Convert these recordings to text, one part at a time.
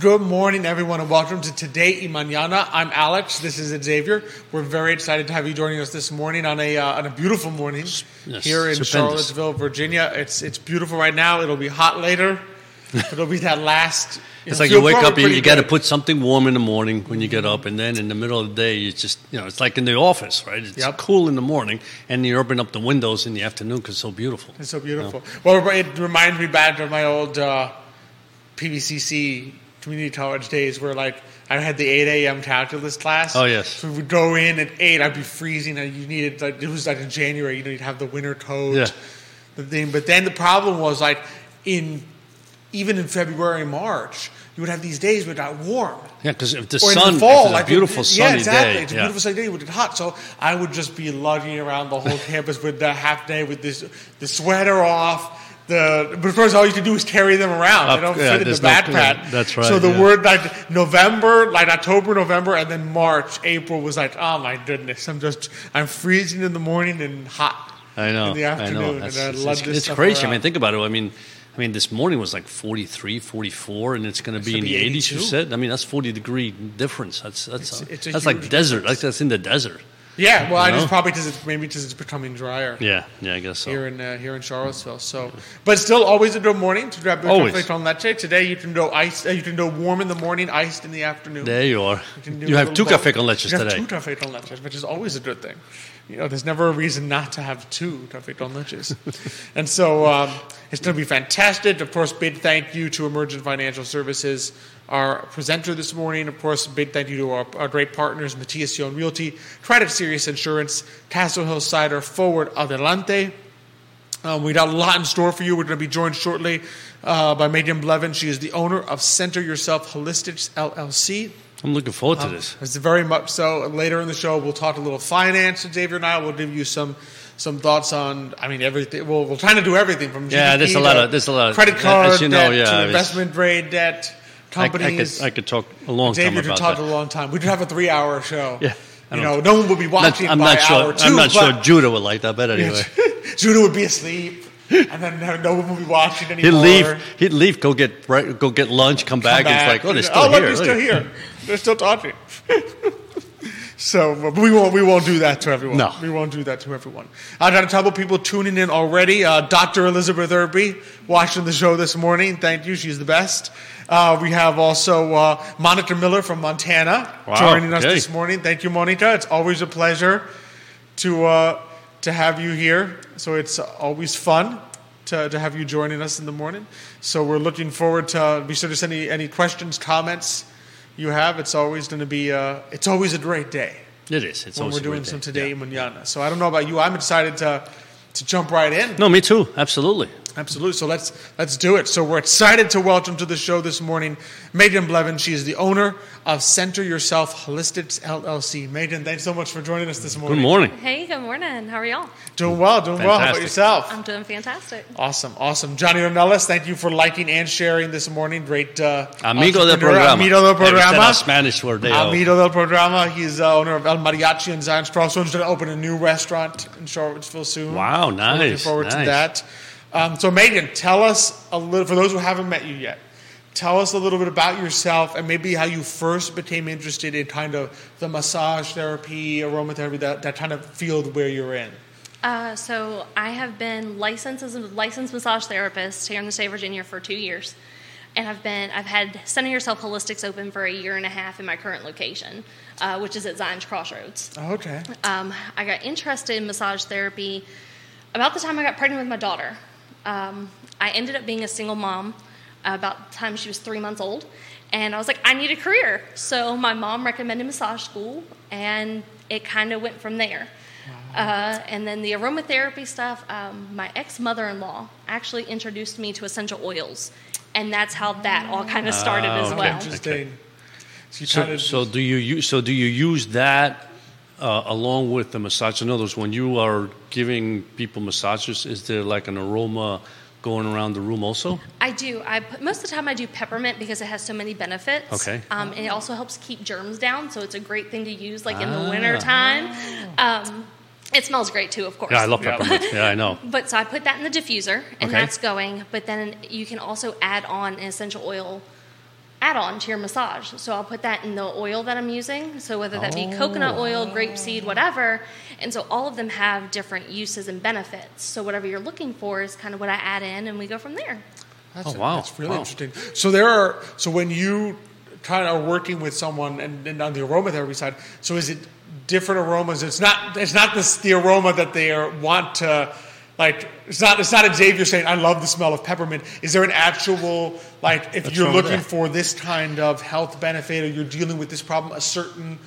Good morning, everyone, and welcome to Today y Mañana. I'm Alex. This is Xavier. We're very excited to have you joining us this morning on a uh, on a beautiful morning Yes, here in stupendous. Charlottesville, Virginia. It's it's beautiful right now. It'll be hot later. It'll be that last. It's it'll like you wake up, you, you got to put something warm in the morning when you get up, and then in the middle of the day, you just, you know, it's like in the office, right? It's Yep. cool in the morning, and you open up the windows in the afternoon because it's so beautiful. It's so beautiful. Well, it reminds me back of my old uh, PVCC community college days where, like, I had the 8 a.m. calculus class. Oh, yes. So we would go in at 8, I'd be freezing, and you needed, like, it was like in January, you know, you'd have the winter coat, Yeah. the thing. But then the problem was, like, in even in February and March, you would have these days where it got warm. Yeah, because if the Or sun, in the fall, like a beautiful it- sunny yeah, exactly. day, It's a yeah. beautiful sunny day when it's hot. So I would just be lugging around the whole campus with the half day with this the sweater off. The but of course all you can do is carry them around. Up- they don't yeah, fit in the no- backpack. yeah, that's right, So the yeah. word like November, like October, November, and then March, April was like, oh my goodness, I'm just I'm freezing in the morning and hot. I know. In the I afternoon, know. and That's- I it's, lug it's- this it's crazy. I mean, think about it. I mean, I mean, this morning was like 43, 44, and it's going to be in the 80s. You said. I mean, that's 40 degree difference. That's that's It's- it's a that's like huge desert. Like that's in the desert. Yeah, well, I You just probably because it's maybe because it's becoming drier. Yeah, yeah, I guess so. here in uh, here in Charlottesville. So, but still, always a good morning to grab chocolate con leche. Today, you can go ice. Uh, you can go warm in the morning, iced in the afternoon. There you are. do You have two café con leches You have today. two café con leches, which is always a good thing. You know, there's never a reason not to have two café con leches. and so um, it's going to be fantastic. Of course, big thank you to Emergent Financial Services, our presenter this morning. Of course, big thank you to our, our great partners, Matthias John Realty, Craddock Serious Insurance, Castle Hill Cider, Forward Adelante. Um, we got a lot in store for you. We're going to be joined shortly uh, by Megan Blevin. She is the owner of Center Yourself Holistics LLC. I'm looking forward to Um, this. It's very much so. Later in the show, we'll talk a little finance. Xavier and I will give you some some thoughts on. I mean, everything. We'll, we're trying to do everything from Yeah, there's a lot of- there's a lot of- credit as card you know, debt yeah, to investment grade debt I, I companies. could I could talk a long time could about talk that. a long time. We could have a three hour show. Yeah, you know, no one would be Not- watching I'm by not sure. hour 2 I'm not sure Judah would like that, but anyway, Judah would be asleep, and then no- one would be watching anymore. he'd leave. He'd leave. Go get go get lunch. Come back. Come and it's like, oh, they're still oh, here. They're still here. They're still talking. so, but we won't. We won't do that to everyone. No. we won't do that to everyone. I've got a couple people tuning in already. Uh, Dr. Elizabeth Irby watching the show this morning. Thank you. She's the best. Uh, we have also uh, Monica Miller from Montana Wow, joining us okay. this morning. Thank you, Monica. It's always a pleasure to uh, to have you here. So it's always fun to, to have you joining us in the morning. So we're looking forward to be sure to send any, any questions, comments you have. It's always going to be uh, it's always a great day It is. It's always when we're doing some day. today Yeah. manana. So I don't know about you. I'm excited to to jump right in. No, me too. Absolutely. Absolutely. So let's let's do it. So we're excited to welcome to the show this morning Megan Blevin. She is the owner of Center Yourself Holistics LLC. Megan, thanks so much for joining us this morning. Good morning. Hey, good morning. How are y'all? Doing well, doing well. How about yourself? I'm doing fantastic. Awesome, awesome. Johnny Ornelas, thank you for liking and sharing this morning. Great. Uh, Amigo del programa. Amigo del programa. Spanish word Amigo del programa. He's uh, owner of El Mariachi in Zion Crossroads. He's going to open a new restaurant in Charlottesville soon. Wow, So Looking nice, forward to that. Um, so, Megan, tell us a little, for those who haven't met you yet, tell us a little bit about yourself and maybe how you first became interested in kind of the massage therapy, aromatherapy, that, that kind of field where you're in. Uh, so I have been licensed as a licensed massage therapist here in the state of Virginia for two years, and I've been I've had Center Yourself Holistics open for a year and a half in my current location, uh, which is at Zion's Crossroads. Oh, okay. Um, I got interested in massage therapy about the time I got pregnant with my daughter. Um, I ended up being a single mom about the time she was three months old, and I was like, I need a career. So my mom recommended massage school, and it kind of went from there. Uh, and then the aromatherapy stuff, um, my ex mother in law actually introduced me to essential oils, and that's how that all kind of started as Ah, well. Interesting. So, you So, so just- do you use so do you use that uh, along with the massage? In other words, when you are giving people massages, is there like an aroma going around the room also? I do. I most of the time I do peppermint because it has so many benefits. Okay. Um, and it also helps keep germs down, so it's a great thing to use like in Ah. the winter time. Um, it smells great too, of course. Yeah, I love Yeah. peppermint. yeah, I know. But so I put that in the diffuser, and Okay. that's going. But then you can also add on an essential oil add-on to your massage. So I'll put that in the oil that I'm using. So whether that be coconut oh. oil, grapeseed, whatever. And so all of them have different uses and benefits. So whatever you're looking for is kind of what I add in, and we go from there. That's, Oh, wow. That's really Wow. interesting. So there are so when you kind of are working with someone and, and on the aromatherapy side, so is it different aromas? It's not it's not this, the aroma that they are, want to like. It's not it's not a Xavier saying I love the smell of peppermint. Is there an actual like if What's you're looking for this kind of health benefit or you're dealing with this problem, a certain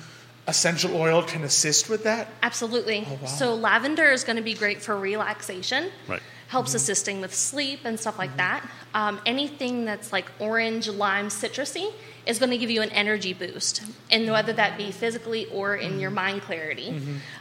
essential oil can assist with that? Absolutely. Oh, wow. So lavender is going to be great for relaxation. Right. Helps Mm-hmm. assisting with sleep and stuff like that. Um, anything that's like orange, lime, citrusy is going to give you an energy boost, and whether that be physically or in Mm-hmm. your mind clarity.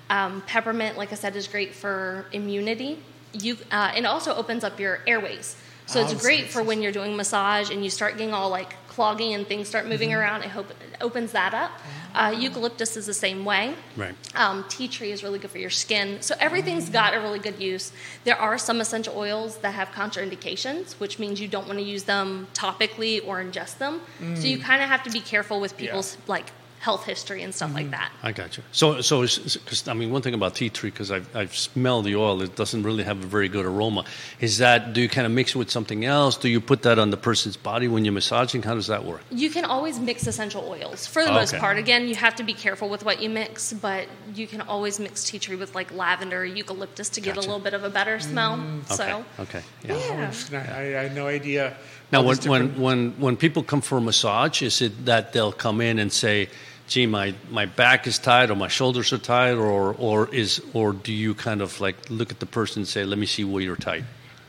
Um, peppermint, like I said, is great for immunity. You uh, it also opens up your airways. So Oh, it's great for when you're doing massage and you start getting all like clogging and things start Mm-hmm. moving around. It, hope, it opens that up. Uh, eucalyptus is the same way. Right. Um, tea tree is really good for your skin. So everything's got a really good use. There are some essential oils that have contraindications, which means you don't want to use them topically or ingest them. So you kind of have to be careful with people's like health history and stuff like mm-hmm. that. I got you. So, so because I mean, one thing about tea tree, because I've, I've smelled the oil, it doesn't really have a very good aroma. Is that do you kind of mix it with something else? Do you put that on the person's body when you're massaging? How does that work? You can always mix essential oils for the Oh, most okay. part. Again, you have to be careful with what you mix, but you can always mix tea tree with like lavender, eucalyptus to get a little bit of a better smell. Mm. So. Okay. Okay. Yeah. Oh, yeah. I, I had no idea. Now, when, these when, when, when people come for a massage, is it that they'll come in and say, gee, my, my back is tight or my shoulders are tight, or, or, is, or do you kind of like look at the person and say, let me see where you're tight?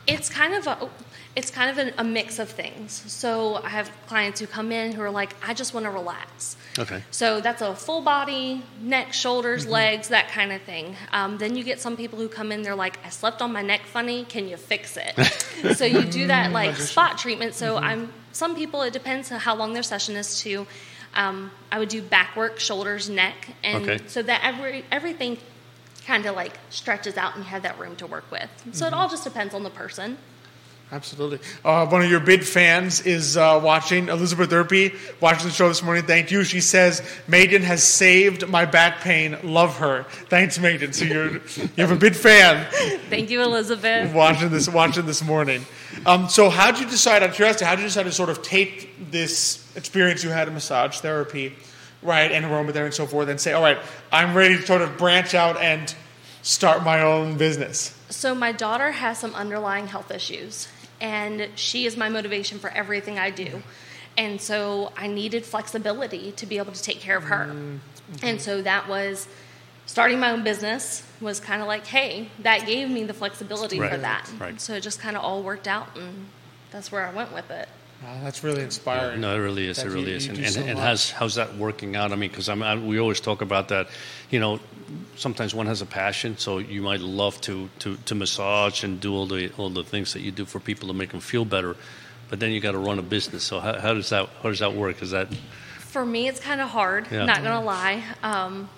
It's kind of a it's kind of a, a mix of things. So I have clients who come in who are like, I just want to relax. Okay. So that's a full body, neck, shoulders, Mm-hmm. legs, that kind of thing. Um, then you get some people who come in, they're like, I slept on my neck funny. Can you fix it? so you do that like spot treatment. So Mm-hmm. I'm some people. It depends on how long their session is too. Um, I would do back work, shoulders, neck, and Okay. so that every everything kind of like stretches out and you have that room to work with. So it Mm-hmm. all just depends on the person. Absolutely. Uh, one of your big fans is uh, watching, Elizabeth Erpy, watching the show this morning. Thank you. She says, Megan has saved my back pain. Love her. Thanks, Megan. So you're, you have a big fan Thank you, Elizabeth. watching this, watching this morning. Um, so how did you decide, I'm curious, how did you decide to sort of take this experience you had in massage therapy, right, and aromatherapy and so forth, and say, all right, I'm ready to sort of branch out and start my own business? So my daughter has some underlying health issues, and she is my motivation for everything I do. And so I needed flexibility to be able to take care of her. Mm, and so that was starting my own business was kind of like, hey, that gave me the flexibility for that. right. So it just kind of all worked out, and that's where I went with it. Wow, that's really inspiring. No, it really is. That It really you- is. you And, do and, so and much. how's, how's that working out? I mean, because I, we always talk about that. You know, sometimes one has a passion, so you might love to, to, to massage and do all the all the things that you do for people to make them feel better, but then you got to run a business. So how, how does that how does that work? Is that For me, it's kind of hard, Yeah. not gonna lie. Um,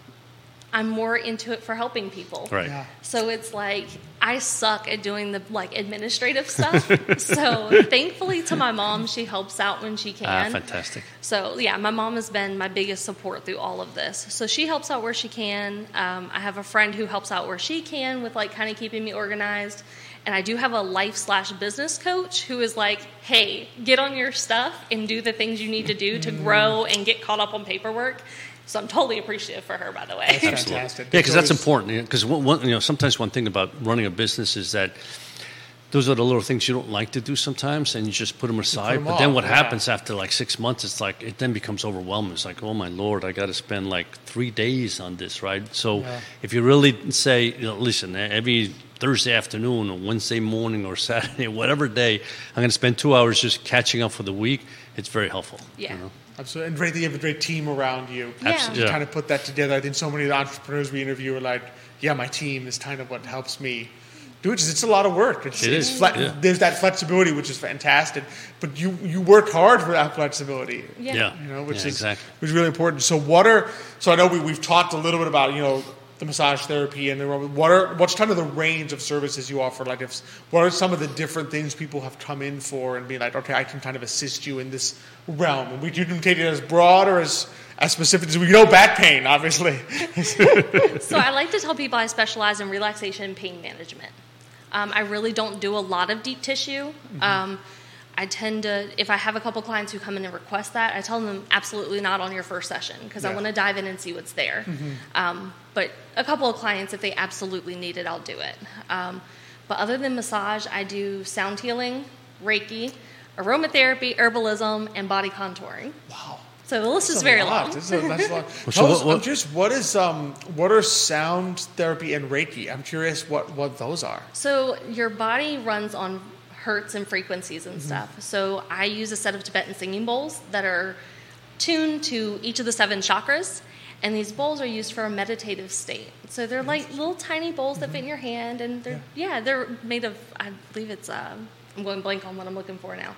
I'm more into it for helping people. right? Yeah. So it's like I suck at doing the like administrative stuff. so thankfully to my mom, she helps out when she Ah, can. fantastic. so yeah, my mom has been my biggest support through all of this. So she helps out where she can. Um, I have a friend who helps out where she can with like kind of keeping me organized. And I do have a life slash business coach who is like, hey, get on your stuff and do the things you need to do to grow and get caught up on paperwork. So I'm totally appreciative for her, by the way. That's fantastic. Yeah, because that's important. Because one, one, you know, sometimes one thing about running a business is that those are the little things you don't like to do sometimes, and you just put them aside. 'em but then what yeah. happens after like six months? It's like it then becomes overwhelming. It's like, oh my lord, I got to spend like three days on this, right? So Yeah. if you really say, you know, listen, every Thursday afternoon or Wednesday morning or Saturday, whatever day, I'm going to spend two hours just catching up for the week. It's very helpful. Yeah. You know? Absolutely. And great that you have a great team around you. Yeah. Absolutely. to kind of put that together. I think so many of the entrepreneurs we interview are like, yeah, my team is kind of what helps me do it. 'Cause It's a lot of work. It's, It it's fle- yeah. There's that flexibility, which is fantastic. But you, you work hard for that flexibility. Yeah. Yeah. You know, which Yeah, is exactly. which is really important. So what are so I know we, we've talked a little bit about you know the massage therapy and the what are what's kind of the range of services you offer? Like, if what are some of the different things people have come in for and be like, okay, I can kind of assist you in this realm. And we you can take it as broad or as as specific as we know back pain, obviously. so I like to tell people I specialize in relaxation and pain management. Um, I really don't do a lot of deep tissue. Mm-hmm. Um, I tend to, if I have a couple clients who come in and request that, I tell them absolutely not on your first session because yeah. I want to dive in and see what's there. Mm-hmm. Um, but a couple of clients, if they absolutely need it, I'll do it. Um, but other than massage, I do sound healing, Reiki, aromatherapy, herbalism, and body contouring. Wow. So the list that's is very lot. long. That's a, that's a lot. Tell us, I'm just what is um what are sound therapy and Reiki? I'm curious what what those are. So your body runs on hertz and frequencies and mm-hmm. stuff. So I use a set of Tibetan singing bowls that are tuned to each of the seven chakras. And these bowls are used for a meditative state. So they're like little tiny bowls that fit in mm-hmm. your hand, and they're yeah, yeah they're made of I believe it's uh, I'm going blank on what I'm looking for now.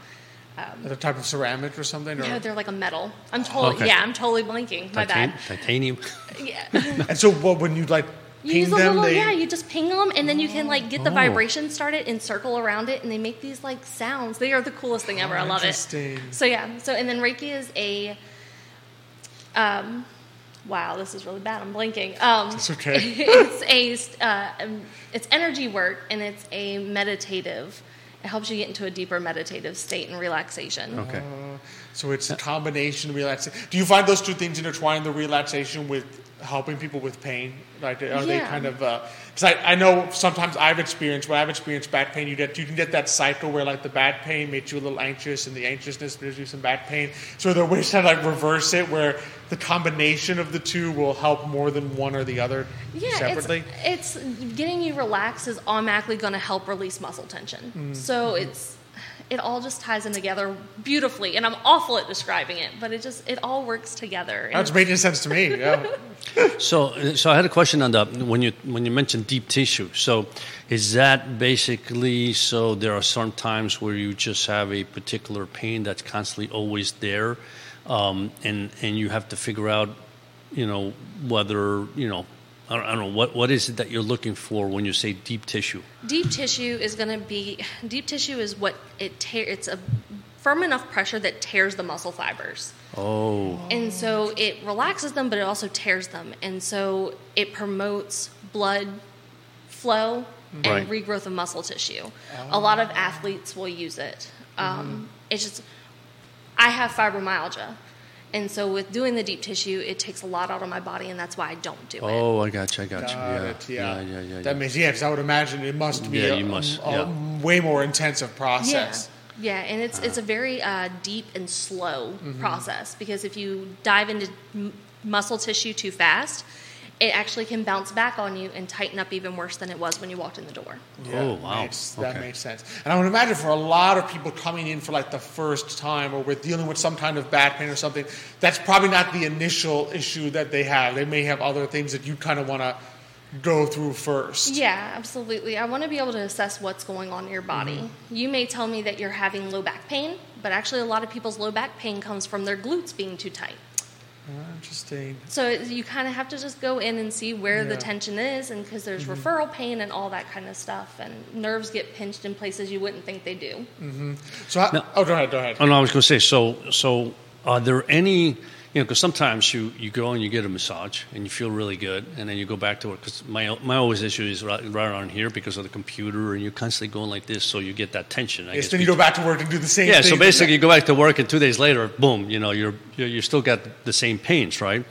Um, a type of ceramic or something? Or? No, they're like a metal. I'm totally okay. yeah, I'm totally blanking. My Titan- bad. Titanium. yeah. and so, what when you like you use a them, little, they... yeah. You just ping them, and then you can like get the oh. vibration started and circle around it, and they make these like sounds. They are the coolest thing ever. Oh, I love it. So yeah. So and then Reiki is a, um, wow, this is really bad. I'm blinking. Um, it's okay. it's a, uh, um, it's energy work, and it's a meditative. It helps you get into a deeper meditative state and relaxation. Okay. Uh, so it's a combination of relaxation. Do you find those two things intertwine the relaxation with helping people with pain? Like, are yeah. they kind of? Because uh, I, I know sometimes I've experienced when I've experienced back pain, you get you can get that cycle where like the back pain makes you a little anxious, and the anxiousness gives you some back pain. So there are ways to like reverse it, where the combination of the two will help more than one or the other yeah, separately. It's, it's getting you relaxed is automatically going to help release muscle tension. Mm-hmm. So it's it all just ties in together beautifully. And I'm awful at describing it, but it just it all works together. That's making sense to me. Yeah. so, so I had a question on that when you when you mentioned deep tissue. So, is that basically so? There are some times where you just have a particular pain that's constantly always there, um, and and you have to figure out, you know, whether you know I don't, know what what is it that you're looking for when you say deep tissue. Deep tissue is going to be deep tissue is what it tear. It's a firm enough pressure that tears the muscle fibers. Oh. And so it relaxes them, but it also tears them, and so it promotes blood flow and right. regrowth of muscle tissue. Oh. A lot of athletes will use it. Um, mm-hmm. It's just I have fibromyalgia. And so with doing the deep tissue, it takes a lot out of my body, and that's why I don't do it. Oh, I got you. I got, got you. Yeah. It, yeah. yeah. yeah, yeah, That means yeah. Because I would imagine it must be yeah, a, you must, a, a way more intensive process. Yeah, yeah, and it's uh. it's a very uh, deep and slow mm-hmm. process because if you dive into m- muscle tissue too fast, it actually can bounce back on you and tighten up even worse than it was when you walked in the door. Yeah, oh, wow. Makes, that okay. makes sense. And I would imagine for a lot of people coming in for like the first time or with dealing with some kind of back pain or something, that's probably not the initial issue that they have. They may have other things that you kind of want to go through first. Yeah, absolutely. I want to be able to assess what's going on in your body. Mm-hmm. You may tell me that you're having low back pain, but actually, a lot of people's low back pain comes from their glutes being too tight. Oh, interesting. So you kind of have to just go in and see where yeah. the tension is, and because there's mm-hmm. referral pain and all that kind of stuff, and nerves get pinched in places you wouldn't think they do. Mm-hmm. So, I, oh, go ahead, go ahead. Oh no, I was going to say. So, so are there any you know, because sometimes you, you go and you get a massage and you feel really good, and then you go back to work. Because my my always issue is right, right around here because of the computer, and you're constantly going like this, so you get that tension. I yes, guess, then you go back to work and do the same. Yeah, so basically you go back to work, and two days later, boom, you know, you're you still got the same pains, right?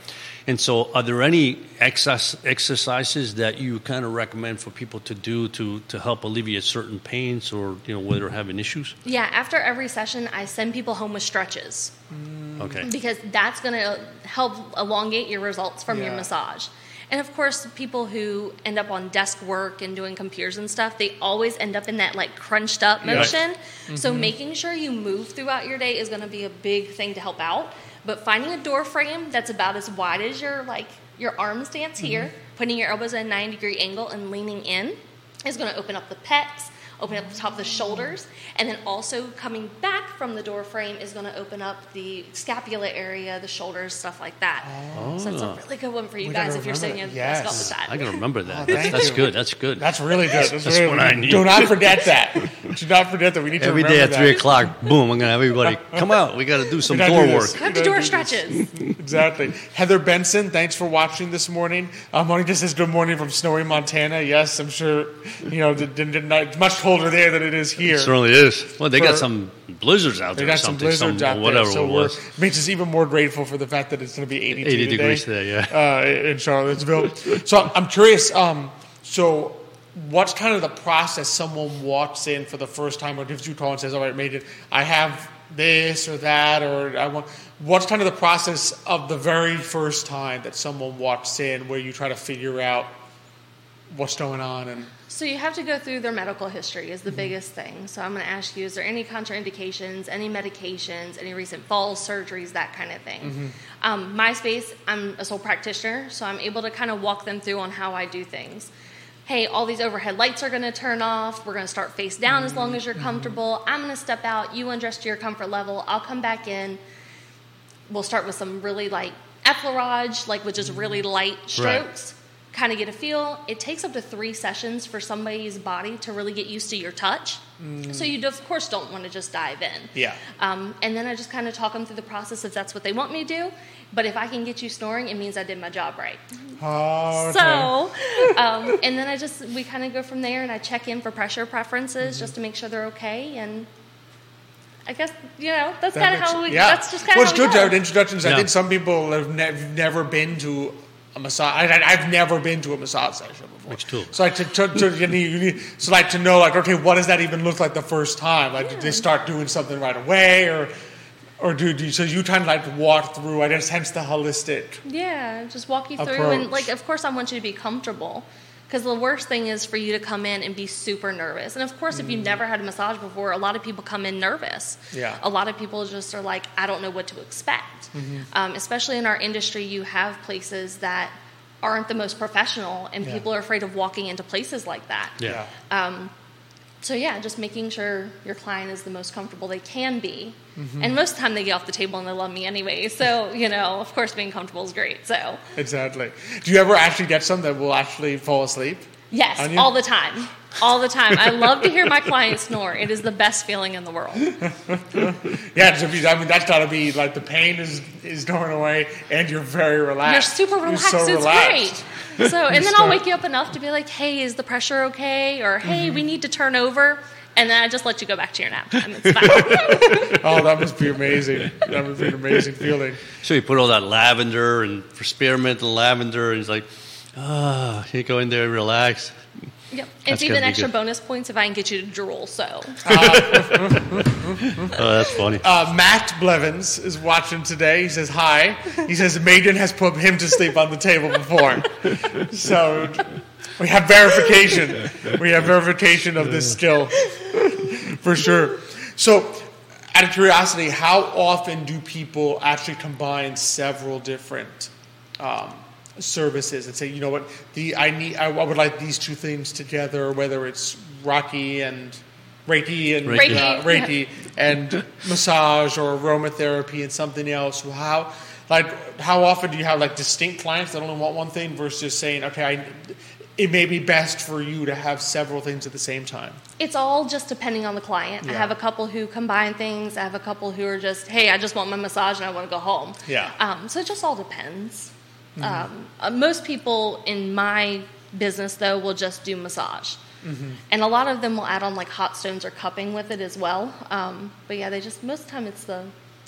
And so, are there any exercises that you kind of recommend for people to do to, to help alleviate certain pains or you know whether they're having issues? Yeah, after every session, I send people home with stretches. Mm. Okay. Because that's going to help elongate your results from yeah. your massage. And of course, people who end up on desk work and doing computers and stuff, they always end up in that like crunched up motion. Mm-hmm. So making sure you move throughout your day is going to be a big thing to help out. But finding a door frame that's about as wide as your like your arm stance here, mm-hmm. putting your elbows at a 90 degree angle and leaning in is going to open up the pecs, opening up the top of the shoulders, and then also coming back from the door frame is going to open up the scapula area, the shoulders, stuff like that. So it's a really good one for you We guys if you're sitting that. at the desk all Yes. the time. I can remember that. Oh, thank that's you. good. That's good. That's really good. That's, That's really, what I need. Do not forget that. Do not forget that. We need to Every remember day at that. three o'clock, boom! I'm gonna have everybody come out. We got to do some door do work. this. Have to door stretches. Exactly. Heather Benson, thanks for watching this morning. Um, Moni just says good morning from snowy Montana. Yes, I'm sure, you know, the, the, the, it's much colder there than it is here. It certainly is. Well, they got some blizzards out They there. or got some blizzards out whatever there, so it makes us even more grateful for the fact that it's going to be 82 80 today, degrees today, yeah. uh, in Charlottesville. so I'm curious. Um, so what's kind of the process? Someone walks in for the first time or gives you a call and says, "All right, made it. I have this or that, or I want." What's kind of the process of the very first time that someone walks in, where you try to figure out what's going on and So you have to go through their medical history is the biggest thing. So I'm going to ask you: Is there any contraindications, any medications, any recent falls, surgeries, that kind of thing? Mm-hmm. Um, my space, I'm a sole practitioner, so I'm able to kind of walk them through on how I do things. Hey, all these overhead lights are going to turn off. We're going to start face down as long as you're mm-hmm. comfortable. I'm going to step out. You undress to your comfort level. I'll come back in. We'll start with some really light effleurage, like with just really mm-hmm. light strokes kind of get a feel. It takes up to three sessions for somebody's body to really get used to your touch. So you, of course, don't want to just dive in. Yeah. Um, and then I just kind of talk them through the process if that's what they want me to do. But if I can get you snoring, it means I did my job right. oh, okay. So, um, and then I just we kind of go from there, and I check in for pressure preferences just to make sure they're okay. And I guess you know that's That kind of how we. yeah. That's just kind well, of it's how good we to go. have introductions. I think some people have ne- never been to a massage. I, I, I've never been to a massage session before. Which too? So like to, to, to you need, you need, so like to know like okay, what does that even look like the first time? Like did they start doing something right away or? Or do, do you, so you kind of like walk through? I guess hence the holistic. Yeah, just walk you through, and like, of course, I want you to be comfortable. Because the worst thing is for you to come in and be super nervous. And of course, if you've never had a massage before, a lot of people come in nervous. Yeah. A lot of people just are like, I don't know what to expect. Um, especially in our industry, you have places that aren't the most professional, and Yeah. people are afraid of walking into places like that. Yeah. Um, so yeah, just making sure your client is the most comfortable they can be, Mm-hmm. and most of the time they get off the table and they love me anyway. So you know, of course, being comfortable is great. So Exactly. Do you ever actually get some that will actually fall asleep? yes, all the time, all the time. I love to hear my clients snore. It is the best feeling in the world. Yeah, so I mean that's got to be like the pain is is going away, and you're very relaxed. You're super relaxed. so it's relaxed. great. So, and then start- I'll wake you up enough to be like, "Hey, is the pressure okay?" Or "Hey, Mm-hmm. we need to turn over." And then I just let you go back to your nap time. It's fine. Oh, that must be amazing. That must be an amazing feeling. So you put all that lavender and spearmint and lavender, and it's like, ah, you go in there and relax. Yep. That's It's even extra good. bonus points if I can get you to drool. So Oh, that's funny. Uh, Matt Blevins is watching today. He says hi. He says Megan has put him to sleep on the table before. So we have verification. We have verification of this skill for sure. So, out of curiosity, how often do people actually combine several different um, services and say, you know what, the I need, I, I would like these two things together, whether it's Rocky and Reiki and Reiki. uh, Reiki and massage or aromatherapy and something else. Well, How, like, how often do you have like distinct clients that only want one thing versus saying, okay, I, it may be best for you to have several things at the same time. it's all just depending on the client. I have a couple who combine things. I have a couple who are just, hey, I just want my massage and I want to go home. Yeah. Um, so it just all depends. Um, uh, most people in my business, though, will just do massage. And a lot of them will add on like hot stones or cupping with it as well. Um, but yeah, they just, most of the time it's the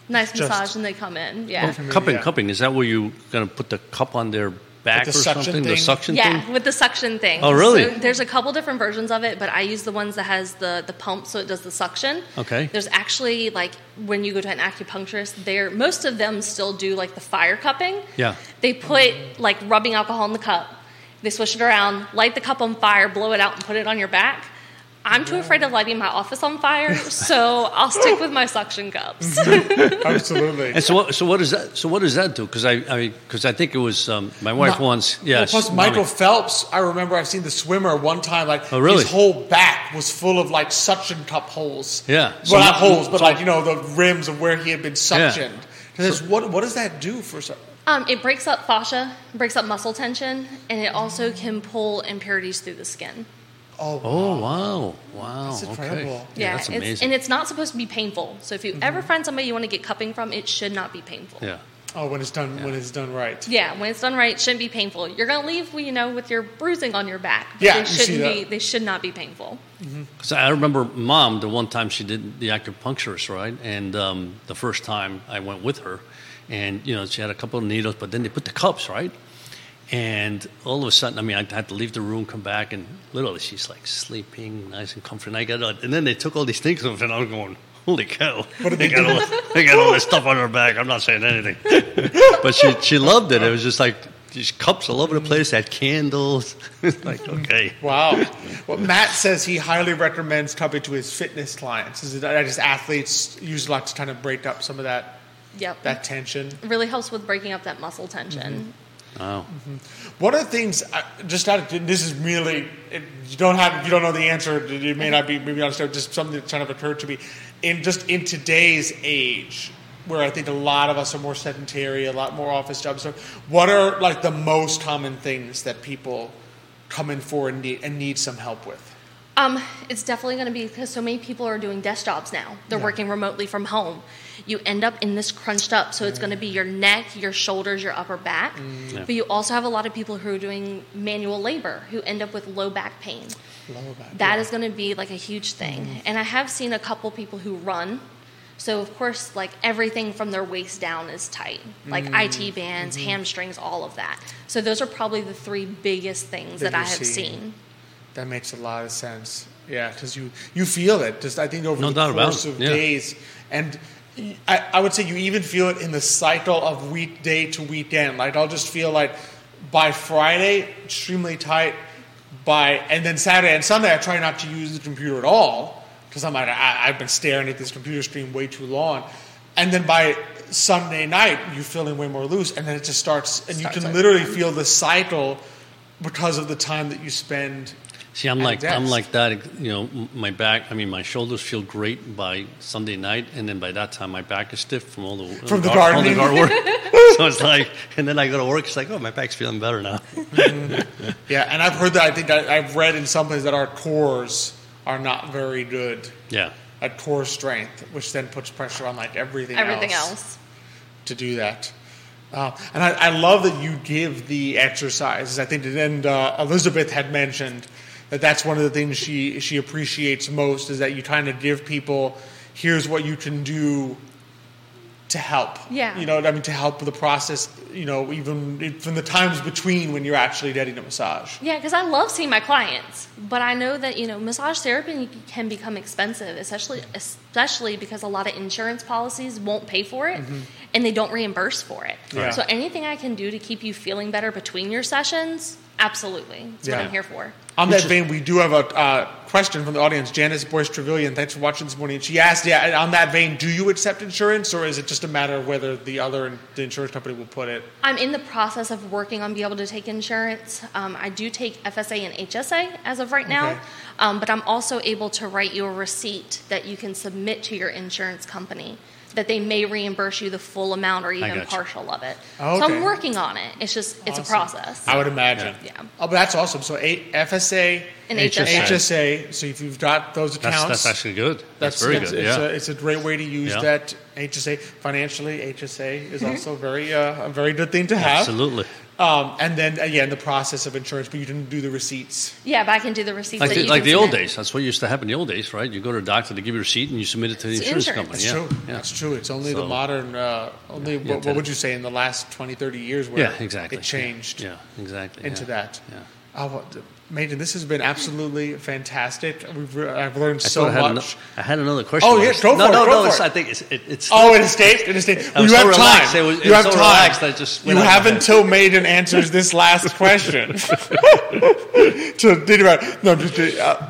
nice Just- massage and they come in. Yeah. cupping, Yeah. cupping. Is that where you gonna put the cup on their back the or suction something? The thing? suction Yeah, thing. with the suction thing. Oh, really? So there's a couple different versions of it, but I use the ones that has the the pump, so it does the suction. Okay. There's actually like when you go to an acupuncturist, there most of them still do like the fire cupping. Yeah. They put like rubbing alcohol in the cup. They swish it around, light the cup on fire, blow it out, and put it on your back. I'm too afraid of lighting my office on fire, so I'll stick with my suction cups. Absolutely. And so, what, so what does that? So, what does that do? Because I, I, because I think it was um, my wife Ma- once. Yeah. Well, plus Michael mommy- Phelps, I remember I've seen the swimmer one time. Like Oh, really? his whole back was full of like suction cup holes. Yeah. Well, So not holes, but so- like you know the rims of where he had been suctioned. Does- what what does that do for? Some, Um, it breaks up fascia, breaks up muscle tension, and it also can pull impurities through the skin. Oh, Oh wow! Wow. That's okay. incredible. Yeah, that's it's, amazing. and it's not supposed to be painful. So if you Mm-hmm. ever find somebody you want to get cupping from, it should not be painful. yeah. oh, when it's done when it's done right. Yeah, when it's done right, it shouldn't be painful. You're gonna leave, you know, with your bruising on your back. But Yeah, they you see shouldn't that. be. They should not be painful. Because I remember mom the one time she did the acupuncturist, right? And um, the first time I went with her, and you know she had a couple of needles, but then they put the cups, right? And all of a sudden, I mean, I had to leave the room, come back, and literally she's like sleeping, nice and comfortable. And I got, out- and then they took all these things off, and I was going, "Holy cow!" did they, they got all, they got all this stuff on her back. I'm not saying anything, but she she loved it. It was just like these cups all over the place, had candles. like okay, Wow. Well, Matt says he highly recommends cupping to his fitness clients. Is it that just athletes use a lot to kind of break up some of that Yep. that tension? It really helps with breaking up that muscle tension. Mm-hmm. Wow. One of the things, uh, just out of this is really, it, you don't have, you don't know the answer. It may not be, maybe understand. Just something that kind of occurred to me, in just in today's age, where I think a lot of us are more sedentary, a lot more office jobs. So, what are like the most common things that people come in for and need and need some help with? Um, it's definitely going to be because so many people are doing desk jobs now. They're Yeah. working remotely from home. You end up in this crunched up, so it's going to be your neck, your shoulders, your upper back. Mm. Yeah. But you also have a lot of people who are doing manual labor who end up with low back pain. Lower back, That yeah. is going to be like a huge thing. Mm-hmm. And I have seen a couple people who run. So of course, like everything from their waist down is tight, like mm. IT bands, mm-hmm. hamstrings, all of that. So those are probably the three biggest things That that, I have seeing. seen. That makes a lot of sense. Yeah, because you you feel it. Just I think over No the doubt about course it, of yeah. days, and I, I would say you even feel it in the cycle of weekday to weekend. Like I'll just feel like by Friday extremely tight, by and then Saturday and Sunday I try not to use the computer at all because I'm like I, I've been staring at this computer screen way too long, and then by Sunday night you're feeling way more loose, and then it just starts, and Starts you can literally feel the cycle because of the time that you spend See, I'm at a like I'm like that. You know, my back. I mean, my shoulders feel great by Sunday night, and then by that time, my back is stiff from all the From the gar- all gardening. guard work. so it's like, and then I go to work. It's like, oh, my back's feeling better now. Yeah, and I've heard that. I think I, I've read in some places that our cores are not very good Yeah, at core strength, which then puts pressure on like everything, Everything else, else. to do that. Uh, and I, I love that you give the exercises. I think, and uh, Elizabeth had mentioned that that's one of the things she she appreciates most is that you kind of give people, here's what you can do to help. Yeah. You know, I mean, to help with the process. You know, even from the times between when you're actually getting a massage. Yeah, because I love seeing my clients, but I know that you know massage therapy can become expensive, especially especially because a lot of insurance policies won't pay for it mm-hmm. and they don't reimburse for it. Yeah. So anything I can do to keep you feeling better between your sessions, absolutely, that's Yeah. what I'm here for. On that vein, we do have a uh, question from the audience. Janice Boyce Trevelyan, thanks for watching this morning. She asked, yeah, on that vein, do you accept insurance, or is it just a matter of whether the other the insurance company will put it? I'm in the process of working on being able to take insurance. Um, I do take FSA and HSA as of right now, Okay. um, but I'm also able to write you a receipt that you can submit to your insurance company that they may reimburse you the full amount or even partial of it. Oh, So. I'm working on it. It's just it's Awesome. a process. I would imagine. Yeah. Oh, but that's awesome. So a- FSA, And HSA. HSA. HSA. So if you've got those accounts, that's that's actually good. That's, very that's- good. It's, yeah. a, it's a great way to use Yeah. that HSA financially. HSA is Mm-hmm. also very uh, a very good thing to have. Absolutely. Um, and then again, the process of insurance, but you didn't do the receipts. Yeah, but I can do the receipts Like the, like the old days. That's what used to happen in the old days, right? You go to a doctor, they give you a receipt, and you submit it to the It's insurance, insurance. company. That's yeah. true. Yeah. That's true. It's only the modern, uh, only, what, what would you say, in the last 20, 30 years where Yeah, exactly. it changed Yeah, exactly. into yeah. that. Yeah. Oh, well, th- Megan, this has been absolutely fantastic. We've, re- I've learned I so I much. ano- I had another question. Oh, yeah, It's- go no, for it, no, go no. for. I think it's, it, it's. Oh, it escaped. It escaped. I was you so have relaxed. time. It was- it you was have so time. relaxed, I just you have until Megan answers this last question to think about. No, just uh,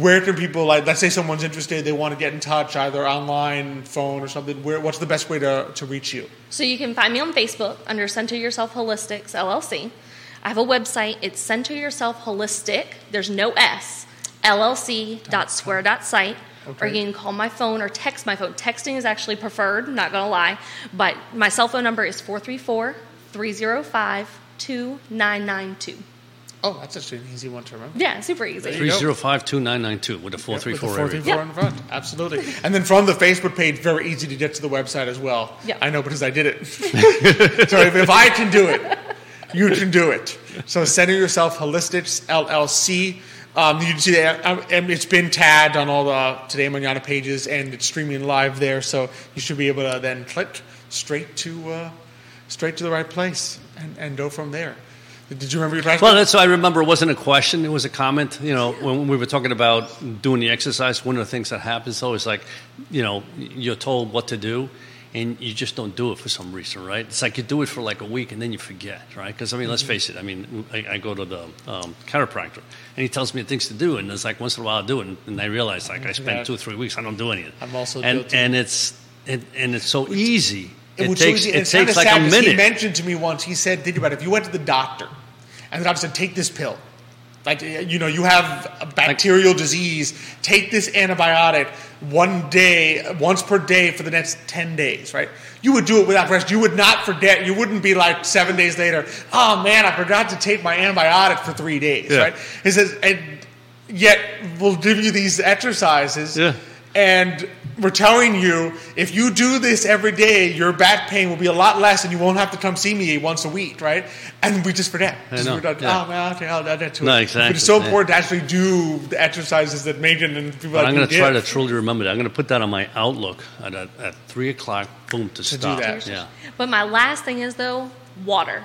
where can people like? Let's say someone's interested, they want to get in touch, either online, phone, or something. Where? What's the best way to to reach you? So you can find me on Facebook under Center Yourself Holistics LLC. I have a website. It's Center Yourself Holistic. There's no S. LLC.square.site. Or Okay. you can call my phone or text my phone. Texting is actually preferred, not going to lie. But my cell phone number is 434 305 2992. Oh, that's actually an easy one to remember. Yeah, super easy. There you go. 3052992 with a 434 With the area. 434 in front. Absolutely. And then from the Facebook page, very easy to get to the website as well. Yeah. I know because I did it. so if, if I can do it, you can do it. So Center Yourself Holistics LLC. Um, you can see that um, and it's been tagged on all the Today Manana pages, and it's streaming live there. So you should be able to then click straight to uh, straight to the right place and, and go from there. Did you remember your question? Well, that's I remember. It wasn't a question; it was a comment. You know, when we were talking about doing the exercise, one of the things that happens though is like, you know, you're told what to do, and you just don't do it for some reason, right? It's like you do it for like a week and then you forget, right? Because I mean, let's face it. I mean, I, I go to the um, chiropractor, and he tells me things to do, and it's like once in a while I do it, and, and I realize like I spend Yeah. two or three weeks I don't do anything. I'm also and guilty. and it's and, and it's so easy. It was takes so easy. it takes like sad a 'cause He mentioned to me once. He said, "Think about it. If you went to the doctor, and the doctor said, take this pill, like you know, you have a bacterial disease. Take this antibiotic one day, once per day for the next ten days, right? You would do it without rest. You would not forget. You wouldn't be like seven days later. Oh man, I forgot to take my antibiotic for three days, Yeah. right? He says, and yet we'll give you these exercises, Yeah. and we're telling you if you do this every day, your back pain will be a lot less, and you won't have to come see me once a week, right? And we just forget. I Just know, we're oh, yeah. Oh man, okay, I'll add that to No, it. exactly, But it's so yeah. important to actually do the exercises that Megan and people But like I'm going to try to truly remember that. I'm going to put that on my Outlook at, at, at 3 o'clock, boom, to, do stop. that. Yeah, But my last thing is, though, water.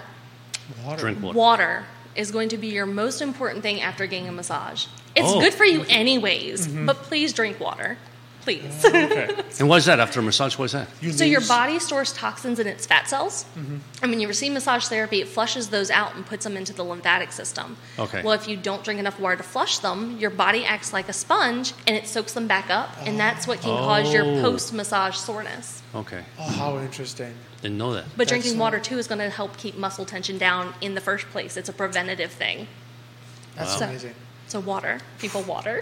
Water. drink water. Water is going to be your most important thing after getting a massage. It's Oh. good for you, anyways, but please drink water. Please. Oh, okay. And what is that after a massage? What is that? You So your body stores toxins in its fat cells, mm-hmm. and when you receive massage therapy, it flushes those out and puts them into the lymphatic system. Okay. Well, if you don't drink enough water to flush them, your body acts like a sponge and it soaks them back up, and that's what can cause your Oh. post-massage soreness. Okay, Oh, how interesting. didn't know that. But That's drinking so- water too is going to help keep muscle tension down in the first place. It's a preventative thing. That's So- amazing. So water, people, water.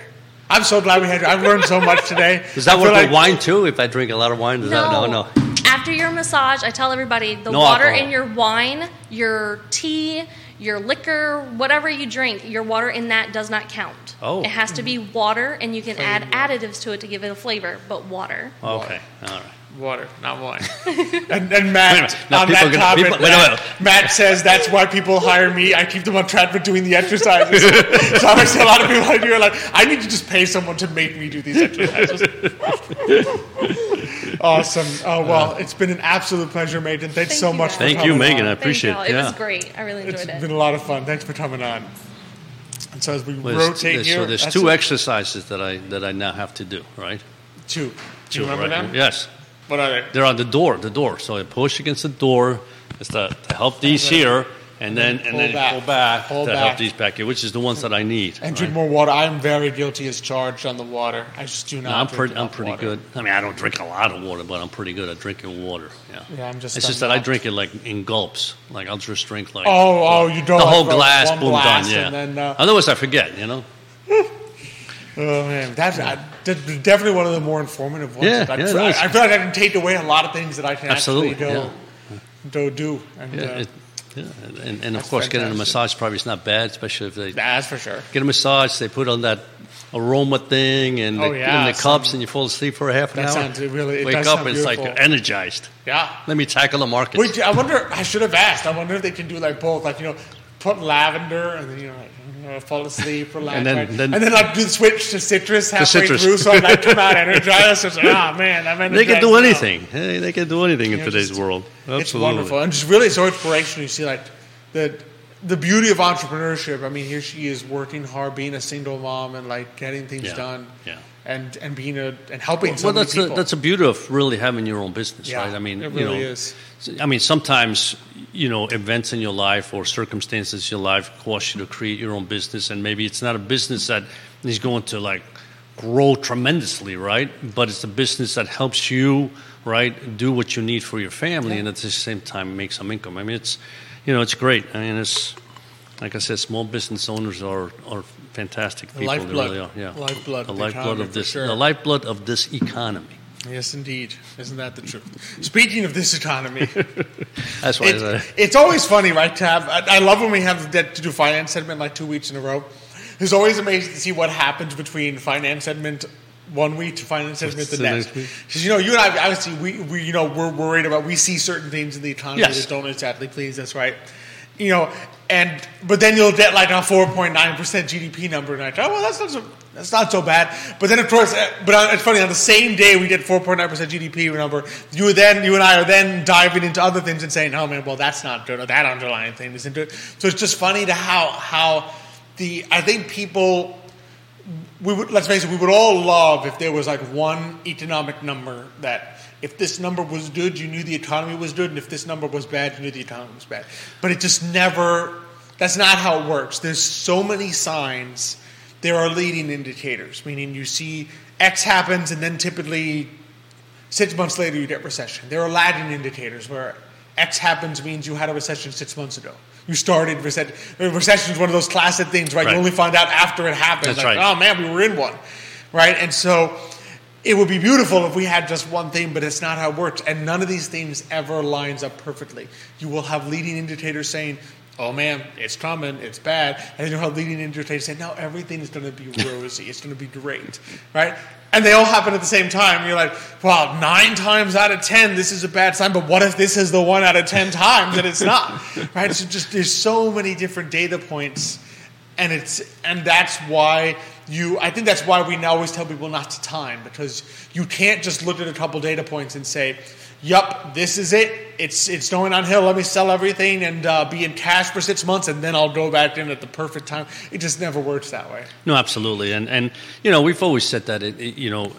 I'm so glad we had you. I've learned so much today. Does that I feel work like- with wine too? If I drink a lot of wine, does that? No, no. After your massage, I tell everybody the No water alcohol. in your wine, your tea, your liquor, whatever you drink, your water in that does not count. Oh. It has to be water, and you can add Flavored water. additives to it to give it a flavor, but water. Okay, all right. Water, not wine. and, and Matt, Wait a. Now on people that gonna- topic, people- Matt. Matt says that's why people hire me. I keep them on track for doing the exercises. so I see a lot of people like you are like, I need to just pay someone to make me do these exercises. awesome. Oh uh, well, it's been an absolute pleasure, Megan. Thanks Thank so you, much guys. for Thank you, Megan. I appreciate Thank it. y'all. It Yeah. was great. I really It's enjoyed It's been a lot of fun. Thanks for coming on. And so as we Well, there's- rotate there's- here, so there's two it. exercises that I that I now have to do, right? Two. Do you remember right? them? Yes. What are they? They're on the door, the door. So I push against the door. It's to, to help these here, and then and Pull then back. pull back Pull to back. help these back here, which is the ones that I need. And right? drink more water. I'm very guilty as charged on the water. I just do not. No, I'm drink pretty. I'm enough pretty water. good. I mean, I don't drink a lot of water, but I'm pretty good at drinking water. Yeah. Yeah, I'm just- It's just that I drink it like in gulps. Like I'll just drink like. Oh, oh, you don't The whole glass, boom, done. Yeah. and then, uh, Otherwise, I forget. You know. Oh man, that's uh, that's definitely one of the more informative ones. Yeah, that yeah, I, I, feel like I can take away a lot of things that I can Absolutely, actually go, go do. And, Yeah. uh, It, yeah. And, and of course, getting a massage probably is not bad, especially if they that's for sure. get a massage. They put on that aroma thing and Oh, the, yeah, and the cups, and you fall asleep for a half an That hour. sounds- it really- it Wake up, and it's like energized. Yeah. Let me tackle the market. Wait, I wonder. I should have asked. I wonder if they can do like both. Like you know, put lavender and then you know, like, know fall asleep, relax, And then- right? then- and then like do switch to citrus halfway citrus. through, so I like come out energized. It's like, oh man, I'm energized. They can do now." anything. Hey, they can do anything in Yeah, today's just- world. Absolutely. It's wonderful and just really so inspirational. You see, like the the beauty of entrepreneurship. I mean, here she is working hard, being a single mom, and like getting things Yeah, done. yeah. And and being a and helping so well, that's the, people. that's the beauty of really having your own business, Yeah, right? I mean, it you know, is. I mean, sometimes you know events in your life or circumstances in your life cause you to create your own business, and maybe it's not a business that is going to like grow tremendously, right? But it's a business that helps you, right, do what you need for your family, and at the same time make some income. I mean, it's you know, it's great. I mean, it's like I said, small business owners are are fantastic The people. They lifeblood. really are. Yeah, Lifeblood the of the lifeblood of this, sure. the lifeblood of this economy. Yes, indeed. Isn't that the truth? Speaking of this economy, That's why it, it's always funny, right? To have, I, I love when we have that to do finance segment like two weeks in a row. It's always amazing to see what happens between finance segment one week to finance segment the the next. Because you know, you and I obviously we, we you know we're worried about we see certain things in the economy Yes. that don't exactly please us, right? You know, and but then you'll get like a four point nine percent GDP number, and I go, well, that's not so that's not so bad. But then of course, uh, but uh, it's funny on the same day we get four point nine percent GDP number, you then you and I are then diving into other things and saying, oh man, well that's not good, or that underlying thing isn't good. So it's just funny to how how the I think people we would let's face it, we would all love if there was like one economic number that if this number was good, you knew the economy was good, and if this number was bad, you knew the economy was bad. But it just never that's not how it works. There's so many signs. There are leading indicators, meaning you see X happens and then typically six months later you get recession. There are lagging indicators where X happens means you had a recession six months ago. You started recession. Recession is one of those classic things, right? Right. You only find out after it happens. That's like, right. oh man, we were in one, right? And so it would be beautiful if we had just one thing, but it's not how it works. And none of these things ever lines up perfectly. You will have leading indicators saying, "Oh man, it's coming, it's bad," and you'll have leading indicators saying, "No, everything is going to be rosy. it's going to be great," right? And they all happen at the same time. You're like, "Well, nine times out of ten, this is a bad sign." But what if this is the one out of ten times that it's not? right? So just there's so many different data points and it's and that's why you i think that's why we always tell people not to time because you can't just look at a couple data points and say yup this is it. It's it's going on hill. Let me sell everything and uh, be in cash for six months and then i'll go back in at the perfect time. It just never works that way. No, absolutely, and and you know we've always said that it, it- you know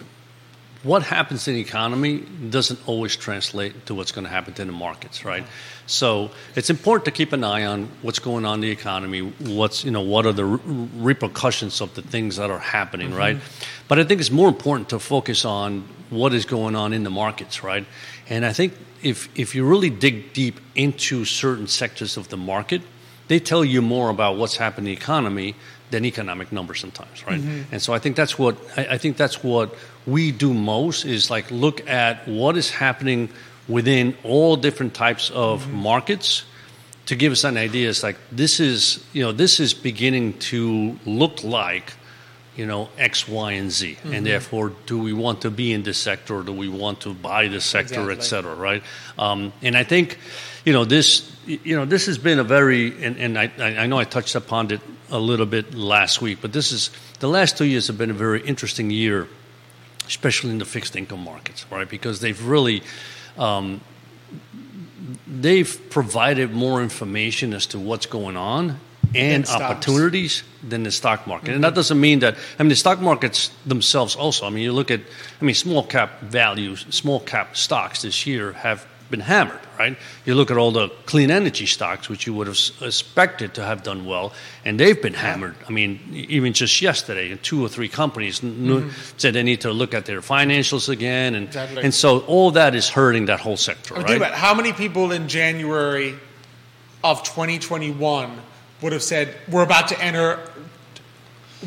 what happens in the economy doesn't always translate to what's going to happen in the markets, right? So it's important to keep an eye on what's going on in the economy. What's you know what are the re- repercussions of the things that are happening, right? Mm-hmm. But I think it's more important to focus on what is going on in the markets, right? And I think if if you really dig deep into certain sectors of the market, they tell you more about what's happening in the economy than economic numbers sometimes, right? Mm-hmm. And so I think that's what I, I think that's what we do most is like look at what is happening within all different types of markets to give us an idea. It's like this is you know this is beginning to look like you know X, Y, and Z, and therefore, do we want to be in this sector, or do we want to buy this sector, Exactly. et cetera, right? Um, and I think, you know, this, you know, this has been a very, and, and I, I know I touched upon it a little bit last week, but this is the last two years have been a very interesting year, especially in the fixed income markets, right? Because they've really. Um, they've provided more information as to what's going on and opportunities than the stock market. And that doesn't mean that, I mean, the stock markets themselves also, I mean, you look at, I mean, small cap values, small cap stocks this year have been hammered, right? You look at all the clean energy stocks, which you would have expected to have done well, and they've been hammered. I mean, even just yesterday, two or three companies kn- mm-hmm. said they need to look at their financials again. And, Exactly. and so all that is hurting that whole sector, right? about how many people in January of 2021 would have said we're about to enter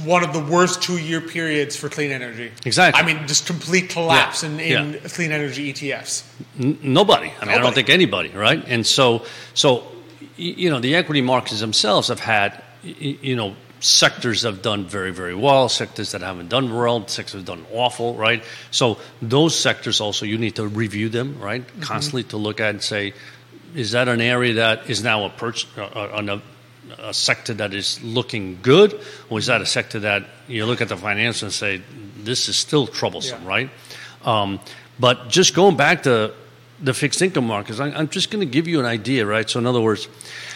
one of the worst two-year periods for clean energy. Exactly. I mean, just complete collapse Yeah. in, in Yeah. clean energy ETFs. N- nobody. I mean, I don't think anybody, right? And so, so you know, the equity markets themselves have had, you know, sectors have done very, very well, sectors that haven't done well, sectors have done awful, right? So those sectors also you need to review them, right? Mm-hmm. Constantly to look at and say, is that an area that is now a, perch, uh, uh, a, a sector that is looking good, or is that a sector that you look at the financials and say this is still troublesome, Yeah. right? Um, but just going back to the fixed income markets, I, I'm just going to give you an idea, right? So in other words,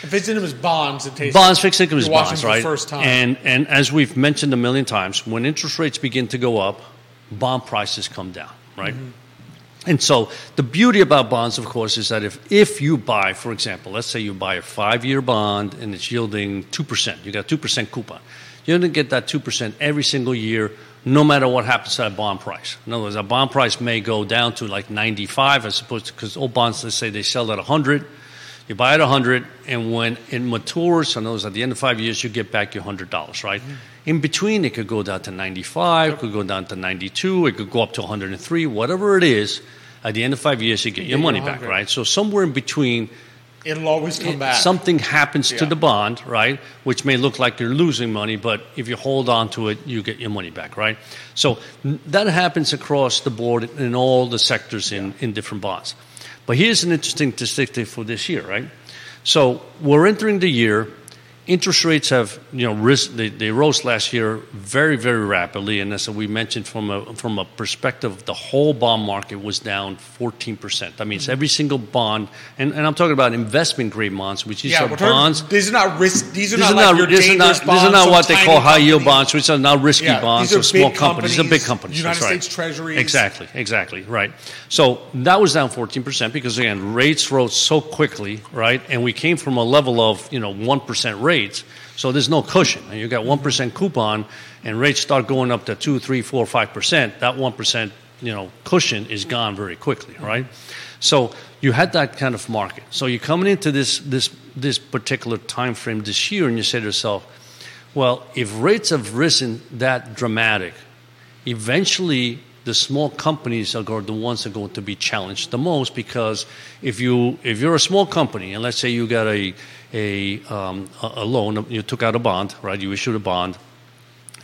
If it's in them as bonds, it bonds, fixed income is bonds, right? first time. And and as we've mentioned a million times, when interest rates begin to go up, bond prices come down, right? And so the beauty about bonds, of course, is that if, if you buy, for example, let's say you buy a five year bond and it's yielding 2%, you got 2% coupon. You're going to get that 2% every single year, no matter what happens to that bond price. In other words, a bond price may go down to like 95 as opposed to, because old bonds, let's say they sell at 100. You buy at 100, and when it matures, in other words, at the end of five years, you get back your $100, right? Mm-hmm. In between, it could go down to 95, it could go down to 92, it could go up to 103, whatever it is. At the end of five years, you get You your get money your back, right? So somewhere in between, It'll always come back. something happens to the bond, right? Which may look like you're losing money, but if you hold on to it, you get your money back, right? So that happens across the board in all the sectors in, in different bonds. But here's an interesting statistic for this year, right? So we're entering the year. Interest rates have, you know, ris- they, they rose last year very, very rapidly, and as we mentioned, from a from a perspective, the whole bond market was down 14 percent. That means mm-hmm. every single bond, and, and I'm talking about investment grade bonds, which these yeah, are we're talking, bonds These are not risk. These are these not are like not, your these are not, bonds. these are not what they call high yield bonds, which are not risky Yeah, bonds. these are or small big companies. These are big companies, companies. United that's right. States Treasuries. Exactly, exactly, right. So that was down 14% because, again, rates rose so quickly, right? And we came from a level of, you know, 1% rates. So there's no cushion. And you got 1% coupon and rates start going up to 2, 3, 4, 5%. That 1%, you know, cushion is gone very quickly, right? So you had that kind of market. So you're coming into this, this, this particular time frame this year and you say to yourself, well, if rates have risen that dramatic, eventually the small companies are going, the ones that are going to be challenged the most because if you if you're a small company and let's say you got a a um, a loan you took out a bond right? You issued a bond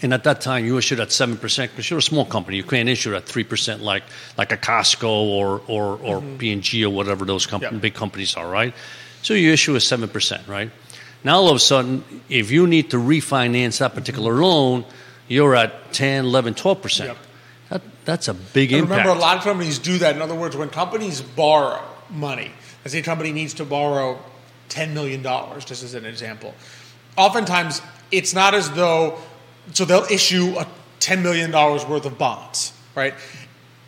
and at that time you issued at seven percent because you're a small company you can't issue at three percent like like a Costco or or or P&G or whatever those Yeah. big companies are right? So you issue a seven percent right? Now all of a sudden if you need to refinance that particular loan you're at 10 11 12 percent. Yep. That, that's a big And impact remember, a lot of companies do that. In other words, when companies borrow money, let's say a company needs to borrow $10 million, just as an example, oftentimes it's not as though, so they'll issue a $10 million worth of bonds, right?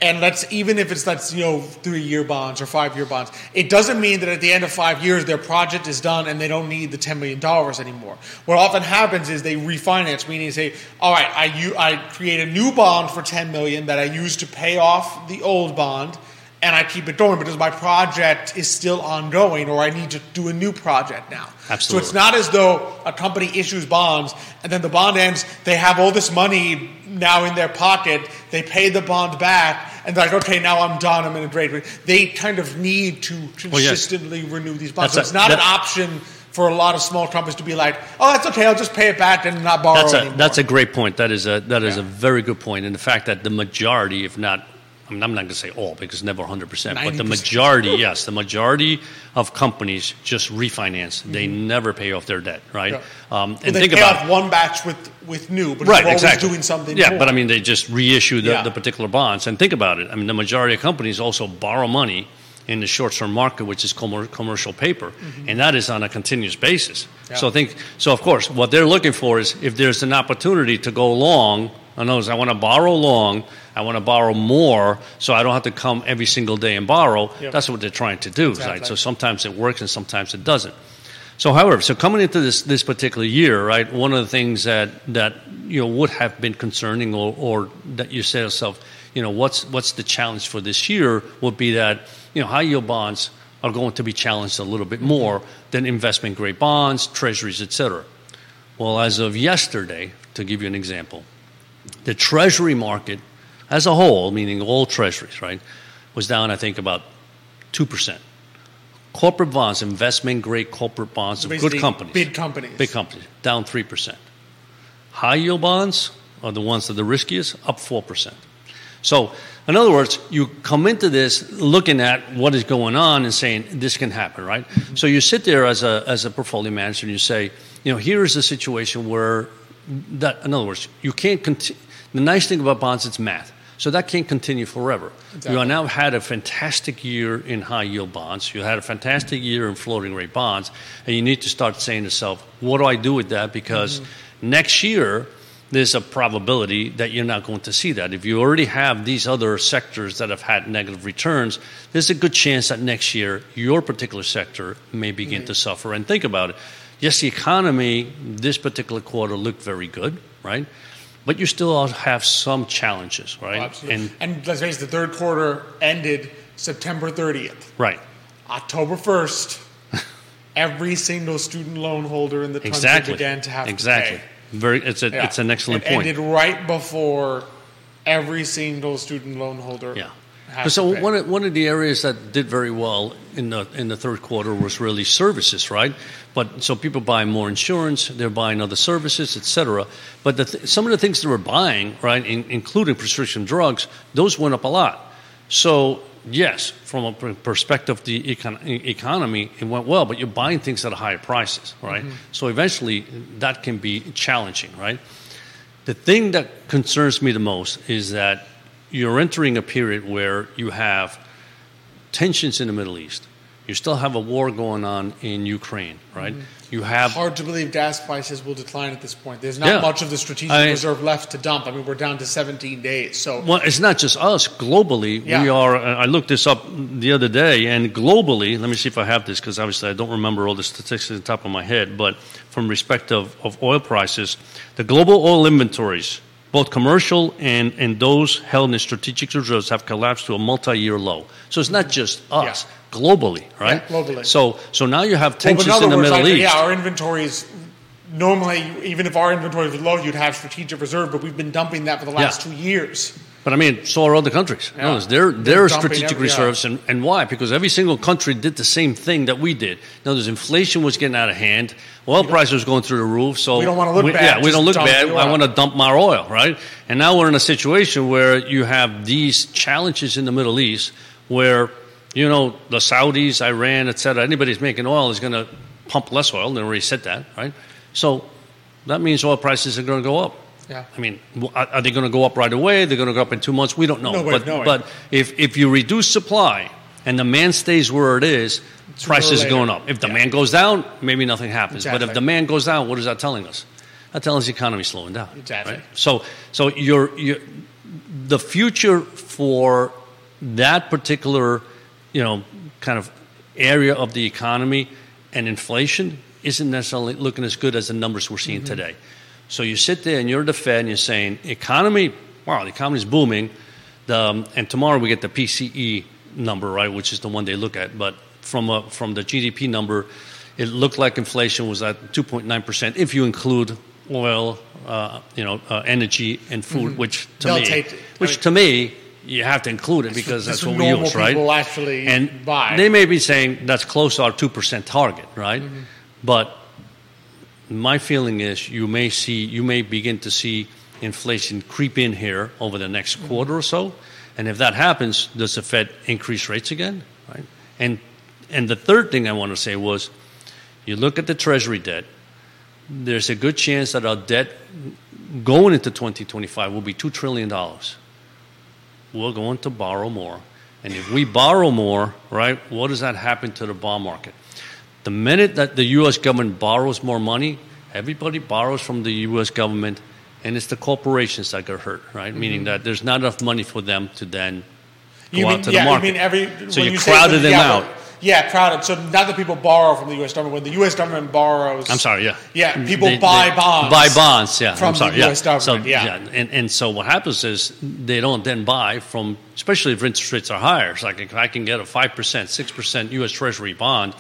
And let's even if it's that's you know three year bonds or five year bonds, it doesn't mean that at the end of five years their project is done and they don't need the ten million dollars anymore. What often happens is they refinance, meaning they say, all right, I u- I create a new bond for 10 million that I use to pay off the old bond, and I keep it going because my project is still ongoing, or I need to do a new project now. So it's not as though a company issues bonds and then the bond ends, they have all this money now in their pocket, they pay the bond back, and they're like, okay, now I'm done, I'm in a great. They kind of need to yes. consistently renew these bonds. That's so it's not an option for a lot of small companies to be like, oh, that's okay, I'll just pay it back and not borrow That's a anymore. that's a great point. That is a that is Yeah. a very good point. And the fact that the majority, if not, I mean, I'm not going to say all because never 100 percent, but the majority, yes, the majority of companies just refinance. They never pay off their debt, right? Yeah. Um, Well, and they think pay about off one batch with, with new, but right, they're always exactly. doing something Yeah, more. but I mean, they just reissue the, Yeah. the particular bonds. And think about it. I mean, the majority of companies also borrow money in the short-term market, which is commer- commercial paper, and that is on a continuous basis. Mm-hmm. Yeah. So think. So of course, what they're looking for is if there's an opportunity to go long. I know I want to borrow long. I want to borrow more, so I don't have to come every single day and borrow. Yep. That's what they're trying to do, Exactly. right? So sometimes it works and sometimes it doesn't. So, however, so coming into this this particular year, right, one of the things that that you know would have been concerning, or, or that you say to yourself, you know, what's what's the challenge for this year would be that you know high yield bonds are going to be challenged a little bit more than investment grade bonds, treasuries, et cetera. Well, as of yesterday, to give you an example, the treasury market as a whole, meaning all treasuries, right, was down, I think, about 2%. Corporate bonds, investment grade corporate bonds of Basically, good companies. big companies. Big companies, down 3%. High yield bonds are the ones that are the riskiest, up 4%. So, in other words, you come into this looking at what is going on and saying this can happen, right? Mm-hmm. So you sit there as a as a portfolio manager and you say, you know, here is a situation where that, in other words, you can't continue. The nice thing about bonds, it's math. So that can't continue forever. You Exactly. are now had a fantastic year in high yield bonds. You had a fantastic year in floating rate bonds, and you need to start saying to yourself, "What do I do with that?" Because next year, there's a probability that you're not going to see that. If you already have these other sectors that have had negative returns, there's a good chance that next year your particular sector may begin Mm-hmm. to suffer. And think about it. Yes, the economy this particular quarter looked very good, right? But you still have some challenges, right? Oh, absolutely. And And, let's face it, the third quarter ended September 30th. right. October 1st, every single student loan holder in the country Exactly. began to have exactly. to pay. Very. It's a. Yeah. It's an excellent it point. ended right before every single student loan holder. Yeah. So one of, one of the areas that did very well in the in the third quarter was really services, right? But so people buy more insurance, they're buying other services, et cetera. But the th- some of the things they were buying, right, in, including prescription drugs, those went up a lot. So yes, from a perspective of the econ- economy, it went well. But you're buying things at higher prices, right? So eventually, that can be challenging, right? The thing that concerns me the most is that you're entering a period where you have tensions in the Middle East. You still have a war going on in Ukraine, right? You have Hard to believe gas prices will decline at this point. There's not Yeah. much of the strategic I- reserve left to dump. I mean, we're down to 17 days. So well, it's not just us. Globally, we are. uh, I looked this up the other day, and globally, let me see if I have this because obviously I don't remember all the statistics at the top of my head. But from respect of, of oil prices, the global oil inventories, both commercial and, and those held in strategic reserves, have collapsed to a multi-year low. So it's not just us. Globally, right? Yeah, globally. So, so now you have Well, tensions but in in the words, Middle East. Yeah, our inventories normally, even if our inventory was low, you'd have strategic reserve, but we've been dumping that for the last Yeah. two years. But I mean, so are other countries. Yeah. There, They're there are strategic every- yeah. reserves, and, and why? Because every single country did the same thing that we did. Now, there's inflation was getting out of hand, oil prices was going through the roof. So We don't wanna look we- bad, Yeah, we don't look bad. I want to dump my oil, right? And now we're in a situation where you have these challenges in the Middle East, where you know the Saudis, Iran, et cetera. Anybody's making oil is going to pump less oil. They already said that, right? So that means oil prices are going to go up. Yeah. I mean, are are they going to go up right away? They're going to go up in two months? We don't know. No way of but knowing. but if, if you reduce supply and demand stays where it is, prices are later. going up. If Yeah. demand goes down, maybe nothing happens. But if demand goes down, what is that telling us? That tells us the economy's slowing down. Exactly. Right? So so you're, you're, the future for that particular, you know, kind of area of the economy and inflation isn't necessarily looking as good as the numbers we're seeing mm-hmm. today. So you sit there and you're the Fed and you're saying, economy, wow, the economy's booming. The, um, and tomorrow we get the PCE number, right, which is the one they look at. But from, a, from the GDP number, it looked like inflation was at 2.9% if you include oil, uh, you know, uh, energy and food, which to They'll me, take- I which mean- to me, you have to include it because That's what we use, right? people actually and buy. they may be saying that's close to our two percent target, right? Mm-hmm. But my feeling is you may see you may begin to see inflation creep in here over the next Mm-hmm. quarter or so, and if that happens, does the Fed increase rates again, right? And and the third thing I want to say was, you look at the Treasury debt. There's a good chance that our debt going into 2025 will be two trillion dollars we're going to borrow more. And if we borrow more, right, what does that happen to the bond market? The minute that the U.S. government borrows more money, everybody borrows from the U.S. government, and it's the corporations that get hurt, right? Mm-hmm. Meaning that there's not enough money for them to then go You out mean, to yeah, the market. you mean every So when you crowded them yeah, out. Yeah, crowded. So now that people borrow from the U.S. government, when the U.S. government borrows, I'm sorry, yeah. Yeah, mm, people They- buy they bonds Buy bonds, yeah. from I'm sorry, the yeah. US government, So, yeah. And, and so what happens is they don't then buy from, especially if interest rates are higher. It's like if I can get a 5%, 6% U.S. Treasury bond,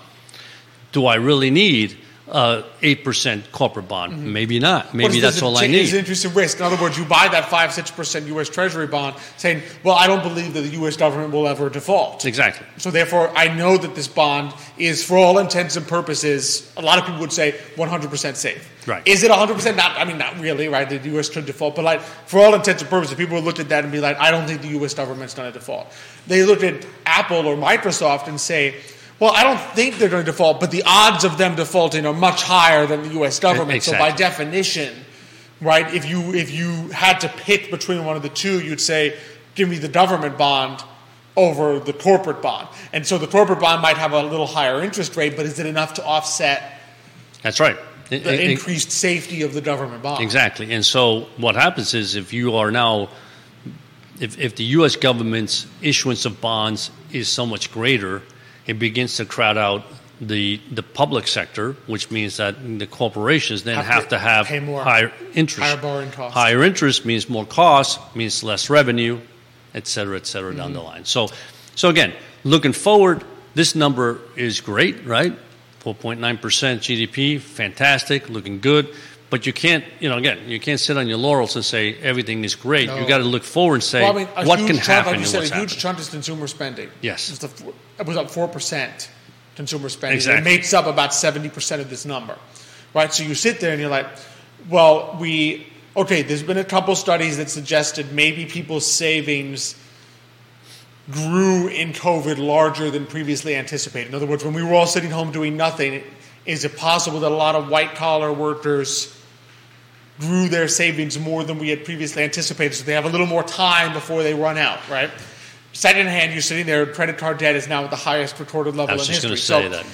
do I really need uh, a 8% corporate bond? Mm-hmm. Maybe not. Maybe that's all I need. an interesting risk. In other words, you buy that five six percent U.S. Treasury bond, saying, "Well, I don't believe that the U.S. government will ever default." Exactly. So therefore, I know that this bond is, for all intents and purposes, a lot of people would say 100% safe. Right. Is it 100% not? I mean, not really, right? The U.S. could default, but like for all intents and purposes, people would look at that and be like, I don't think the U.S. government's going to default. They look at Apple or Microsoft and say, well, I don't think they're going to default, but the odds of them defaulting are much higher than the U.S. government. So by definition, right? If you if you had to pick between one of the two, you'd say, give me the government bond over the corporate bond. And so the corporate bond might have a little higher interest rate, but is it enough to offset? That's right. The in- increased safety of the government bond. Exactly. And so what happens is if you are now, if, if the U.S. government's issuance of bonds is so much greater, it begins to crowd out the the public sector, which means that the corporations then Have have, to to, have higher interest. Higher borrowing costs. Higher interest means more costs, means less revenue, et cetera, et cetera, down the Mm-hmm. line. So, so again, looking forward, this number is great, right? 4.9% GDP, fantastic, looking good. But you can't, you know, again, you can't sit on your laurels and say everything is great. No. You got to look forward and say Well, I mean, what can chunk, happen Like you said, a huge happening. chunk is consumer spending. Yes. It was, the, it was up four percent consumer spending. Exactly. It makes up about seventy percent of this number, right? So you sit there and you're like, well, we okay. There's been a couple studies that suggested maybe people's savings grew in COVID larger than previously anticipated. In other words, when we were all sitting home doing nothing, is it possible that a lot of white collar workers grew their savings more than we had previously anticipated, so they have a little more time before they run out, right? Second hand, you're sitting there, credit card debt is now at the highest recorded level I was in just history. going to say so, that.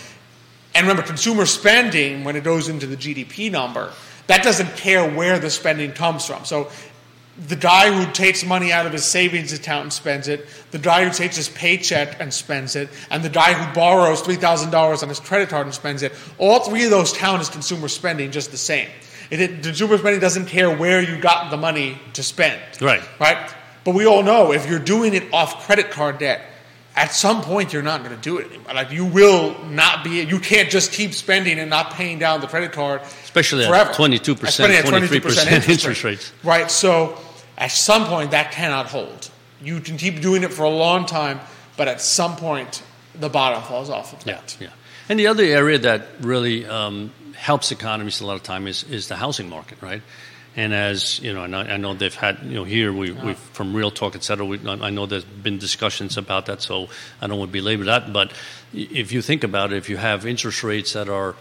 and remember, consumer spending, when it goes into the GDP number, that doesn't care where the spending comes from. So the guy who takes money out of his savings account and spends it, the guy who takes his paycheck and spends it, and the guy who borrows $3,000 on his credit card and spends it, all three of those count as consumer spending just the same. It, it- consumer spending doesn't care where you got the money to spend. Right. Right? But we all know if you're doing it off credit card debt, at some point you're not going to do it anymore. Like you will not be. You can't just keep spending and not paying down the credit card. Especially at forever. 22%, Especially at 23% interest rates. Right. So at some point that cannot hold. You can keep doing it for a long time, but at some point the bottom falls off of Yeah, yeah. And the other area that really um, helps economies a lot of time is, is the housing market, right? And as you know, and I, I know they've had you know here we we from Real Talk, et cetera. We, I know there's been discussions about that, so I don't want to belabor that. But if you think about it, if you have interest rates that are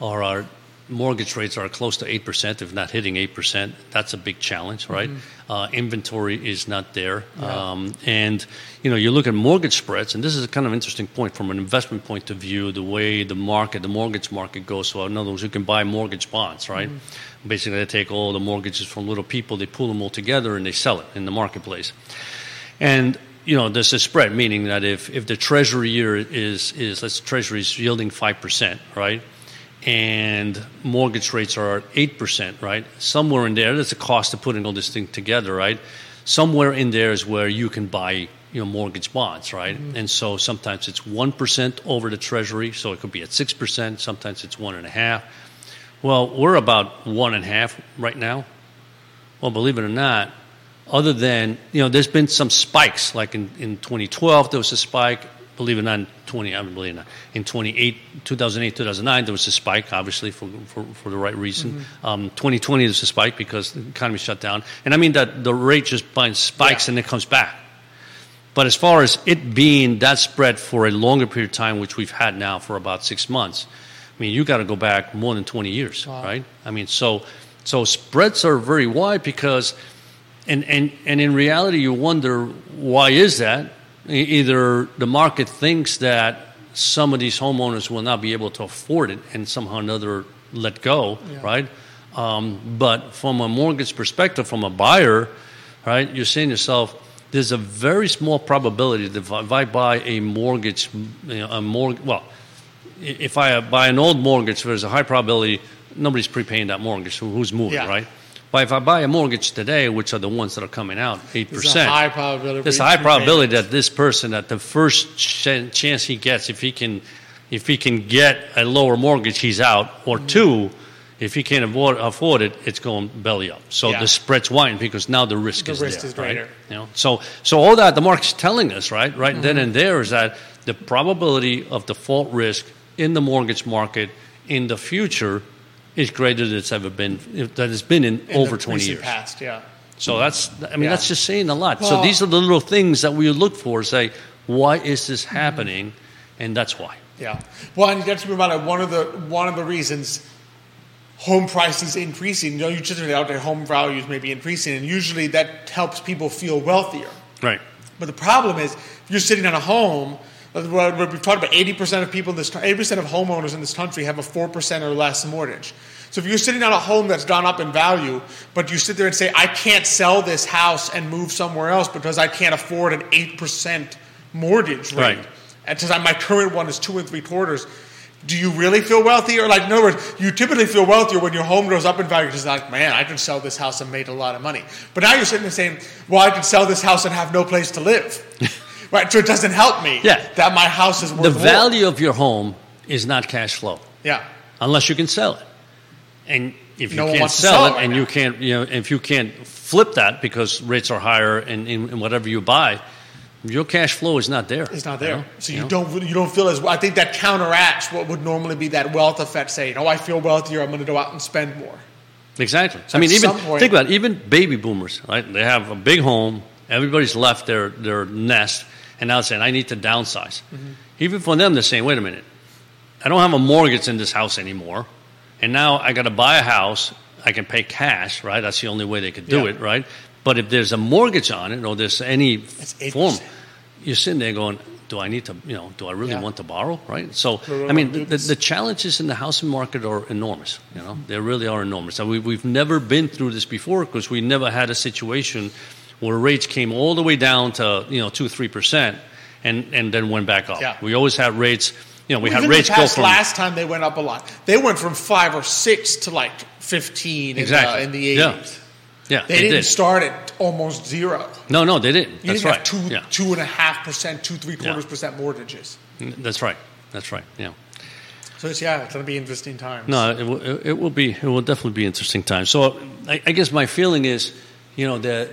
are our mortgage rates are close to eight percent, if not hitting eight percent, that's a big challenge, right? Uh, inventory is not there, um, and you know you look at mortgage spreads, and this is a kind of interesting point from an investment point of view. The way the market, the mortgage market goes. So in other words, you can buy mortgage bonds, right? Basically, they take all the mortgages from little people, they pull them all together, and they sell it in the marketplace. And you know, there's a spread, meaning that if, if the treasury year is is let's say treasury is yielding five percent, right, and mortgage rates are at eight percent, right, somewhere in there, there's a cost of putting all this thing together, right. Somewhere in there is where you can buy you know mortgage bonds, right, mm-hmm. and so sometimes it's one percent over the treasury, so it could be at six percent, sometimes it's one and a half. Well, we're about one and a half right now. Well, believe it or not, other than you know, there's been some spikes. Like in, in 2012, there was a spike. Believe it or not, 20, I believe not. In 28, 2008, 2009, there was a spike, obviously for for, for the right reason. Um, 2020, there's a spike because the economy shut down, and I mean that the rate just spikes Yeah. and it comes back. But as far as it being that spread for a longer period of time, which we've had now for about six months, I mean, you got to go back more than 20 years, right? I mean, so so spreads are very wide because, and and and in reality, you wonder why is that? Either the market thinks that some of these homeowners will not be able to afford it, and somehow or another let go, Yeah. right? Um, but from a mortgage perspective, from a buyer, right, you're saying to yourself, there's a very small probability that if I buy a mortgage, you know, a mortgage, well, if I buy an old mortgage, there's a high probability nobody's prepaying that mortgage. Who- Who's moving, Yeah. right? But if I buy a mortgage today, which are the ones that are coming out, 8%, There's a high probability. there's a high probability that this person, at the first ch- chance he gets, if he can, if he can get a lower mortgage, he's out. Mm-hmm. Or two, if he can't afford, afford it, it's going belly up. So Yeah. the spread's widen because now the risk The is risk there, is right? greater. You know, so so all that the market's telling us, right, right Mm-hmm. then and there, is that the probability of default risk in the mortgage market in the future is greater than it's ever been that it's been in, in over the 20 years. Past, yeah. So that's, I mean, Yeah. that's just saying a lot. so these are the little things that we look for. Say, why is this mm-hmm. happening? And that's why. Yeah. Well, and you have to remember about one of the one of the reasons home prices increasing. You know, you just out there home values may be increasing, and usually that helps people feel wealthier. Right. But the problem is, if you're sitting on a home. We've talked about 80% of people in this, 80% of homeowners in this country have a 4% or less mortgage. So if you're sitting on a home that's gone up in value, but you sit there and say, I can't sell this house and move somewhere else because I can't afford an 8% mortgage rate. Right. And because my current one is two and three quarters. Do you really feel wealthier? Like, in other words, you typically feel wealthier when your home goes up in value because, like, man, I can sell this house and made a lot of money. But now you're sitting there saying, well, I can sell this house and have no place to live. right? So it doesn't help me Yeah. that my house is worth The more. value of your home is not cash flow Yeah. unless you can sell it. And if you No can't sell, sell it right and now. you can't, you know, if you can't flip that because rates are higher and in, in whatever you buy, your cash flow is not there. It's not there. know? So you, know? don't you don't feel as I think that counteracts what would normally be that wealth effect saying, Oh, I feel wealthier, I'm gonna go out and spend more. Exactly. So I mean, even point- think about it, even baby boomers, right? They have a big home. Everybody's left their their nest, and now saying, "I need to downsize." Mm-hmm. Even for them, they're saying, "Wait a minute, I don't have a mortgage in this house anymore, and now I got to buy a house. I can pay cash, right? That's the only way they could do Yeah. it, right? But if there's a mortgage on it, or there's any form, you're sitting there going." Do I need to, you know, do I really Yeah. want to borrow, right? So, I mean, the, the challenges in the housing market are enormous. You know, they really are enormous. And we, we've never been through this before because we never had a situation where rates came all the way down to you know two three percent, and and then went back up. Yeah. We always had rates. You know, we Even had rates go from last time they went up a lot. They went from five or six to like fifteen uh, Exactly. in, the, in the Yeah. eighties. yeah They, they, didn't did. start at almost zero. No, no, they didn't. You That's didn't right. have two yeah, two and a half percent, two three quarters Yeah. percent mortgages. that's right. That's right. Yeah. So it's yeah, it's gonna be interesting times. No, it will, it will be. It will definitely be interesting times. So, I, I guess my feeling is, you know, that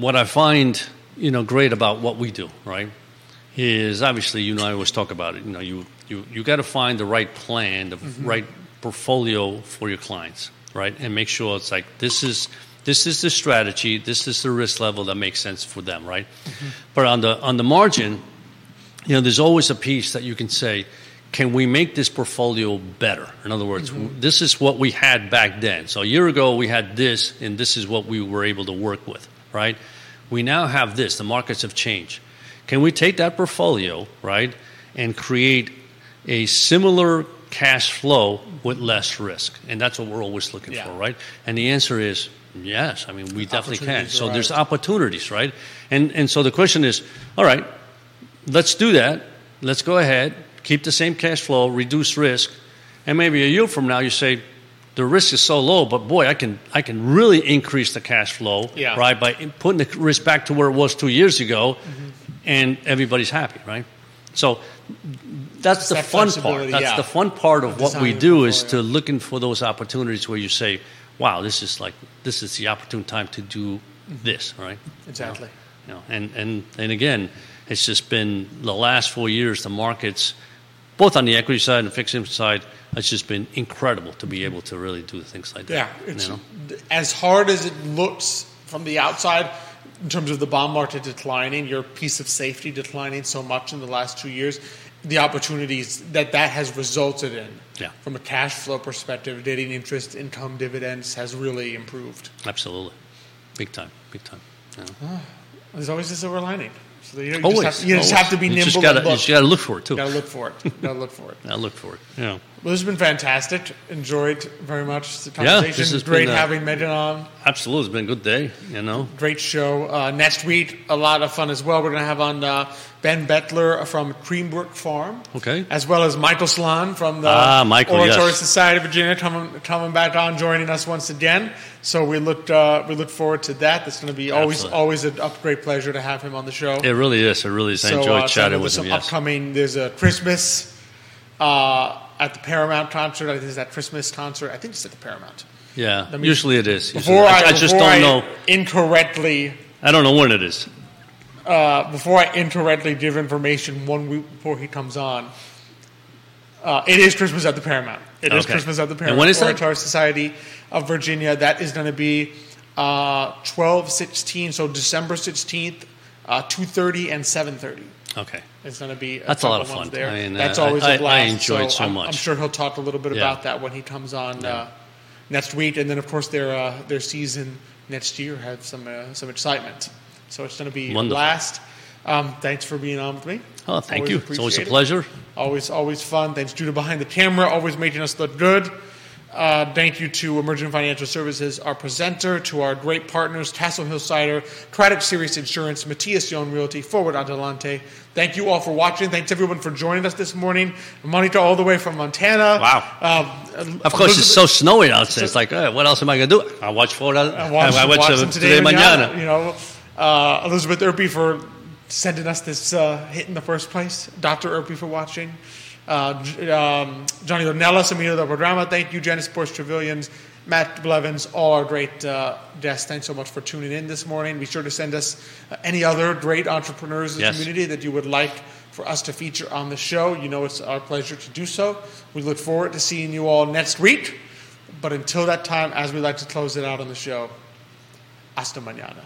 what I find, you know, great about what we do, right, is obviously, you know, I always talk about it. You know, you you you got to find the right plan, the mm-hmm. right portfolio for your clients, right, and make sure it's like this is this is the strategy, this is the risk level that makes sense for them, right. Mm-hmm. But on the on the margin, you know, there's always a piece that you can say, can we make this portfolio better? In other words, mm-hmm. this is what we had back then. So a year ago we had this, and this is what we were able to work with, right? We now have this. The markets have changed. Can we take that portfolio, right, and create a similar cash flow with less risk? And that's what we're always looking Yeah. for, right? And the answer is yes. I mean, we definitely can. So there's opportunities, right? And and so the question is, all right, let's do that. Let's go ahead, keep the same cash flow, reduce risk, and maybe a year from now you say the risk is so low, but boy, I can I can really increase the cash flow, Yeah. right, by putting the risk back to where it was two years ago, and everybody's happy, right? So that's It's the that fun part. That's yeah. the fun part of what we do is to looking for those opportunities where you say, "Wow, this is like this is the opportune time to do this," right? Exactly. You know, and, and, and again, it's just been the last four years, the markets, both on the equity side and the fixed income side, it's just been incredible to be able to really do things like Yeah, that. it's you know? as hard as it looks from the outside in terms of the bond market declining, your piece of safety declining so much in the last two years. The opportunities that that has resulted in, Yeah. from a cash flow perspective, getting interest, income, dividends, has really improved. Absolutely. Big time, big time. you know. Ah, there's always a silver lining. So you, Always. just have, you just have to be you nimble. Gotta, you just got to look for it, too. Got to look for it. Got to look for it. I look for it. Yeah. Well, this has been fantastic. Enjoyed very much the conversation. Yeah, this has Great been, uh, having Megan on. Absolutely. It's been a good day, you know. Great show. Uh, next week, a lot of fun as well. We're going to have on uh, Ben Bettler from Creambrook Farm. Okay. As well as Michael Slon from the Ah, Michael, Oratory yes. Society of Virginia coming, coming back on, joining us once again. So we look, uh, we look forward to that. That's going to be always Absolutely. always a a great pleasure to have him on the show. It really is. It really is. I So, enjoyed uh, so chatting there's with some him, yes. upcoming. There's a Christmas uh, at the Paramount concert. I think it's that Christmas concert. I think it's at the Paramount. Yeah, usually it is. Usually- Before I, I, I just before don't I know. incorrectly I don't know when it is. uh, before I incorrectly give information one week before he comes on. Uh, it is Christmas at the Paramount. It is Okay. Christmas at the Paramount. And when is that? Oratory Society of Virginia. That is going to be uh, 12, 16, so December 16th, uh, 2.30 and 7.30. Okay. It's going to be a That's a lot of fun. there. I mean, That's uh, always I- a blast. I enjoyed so I'm, much. I'm sure he'll talk a little bit Yeah. about that when he comes on uh, next week, and then of course their uh, their season next year has some uh, some excitement. So it's going to be a Wonderful. blast. Um, thanks for being on with me. Oh, thank Always you. It's always a appreciate it. pleasure. Always always fun. Thanks Judah behind the camera, always making us look good. Uh, thank you to Emergent Financial Services, our presenter, to our great partners, Castle Hill Cider, Craddock Serious Insurance, Matthias John Realty, Forward Adelante. Thank you all for watching. Thanks everyone for joining us this morning. Monica all the way from Montana. Wow. Um, Of course, it's so snowy outside. It's like, uh, what else am I going to do? I watch for that. I watched, I watch watched uh, today, today, mañana. You know, uh, Elizabeth Irby for sending us this uh, hit in the first place. Dr. Irby for watching. Uh, um, Johnny Ornelas, Emilio del Programa, thank you. Janice Bush Trevelyan's, Matt Blevins, all our great uh, guests. Thanks so much for tuning in this morning. Be sure to send us uh, any other great entrepreneurs in the Yes. community that you would like for us to feature on the show. You know it's our pleasure to do so. We look forward to seeing you all next week. But until that time, as we like to close it out on the show, hasta mañana.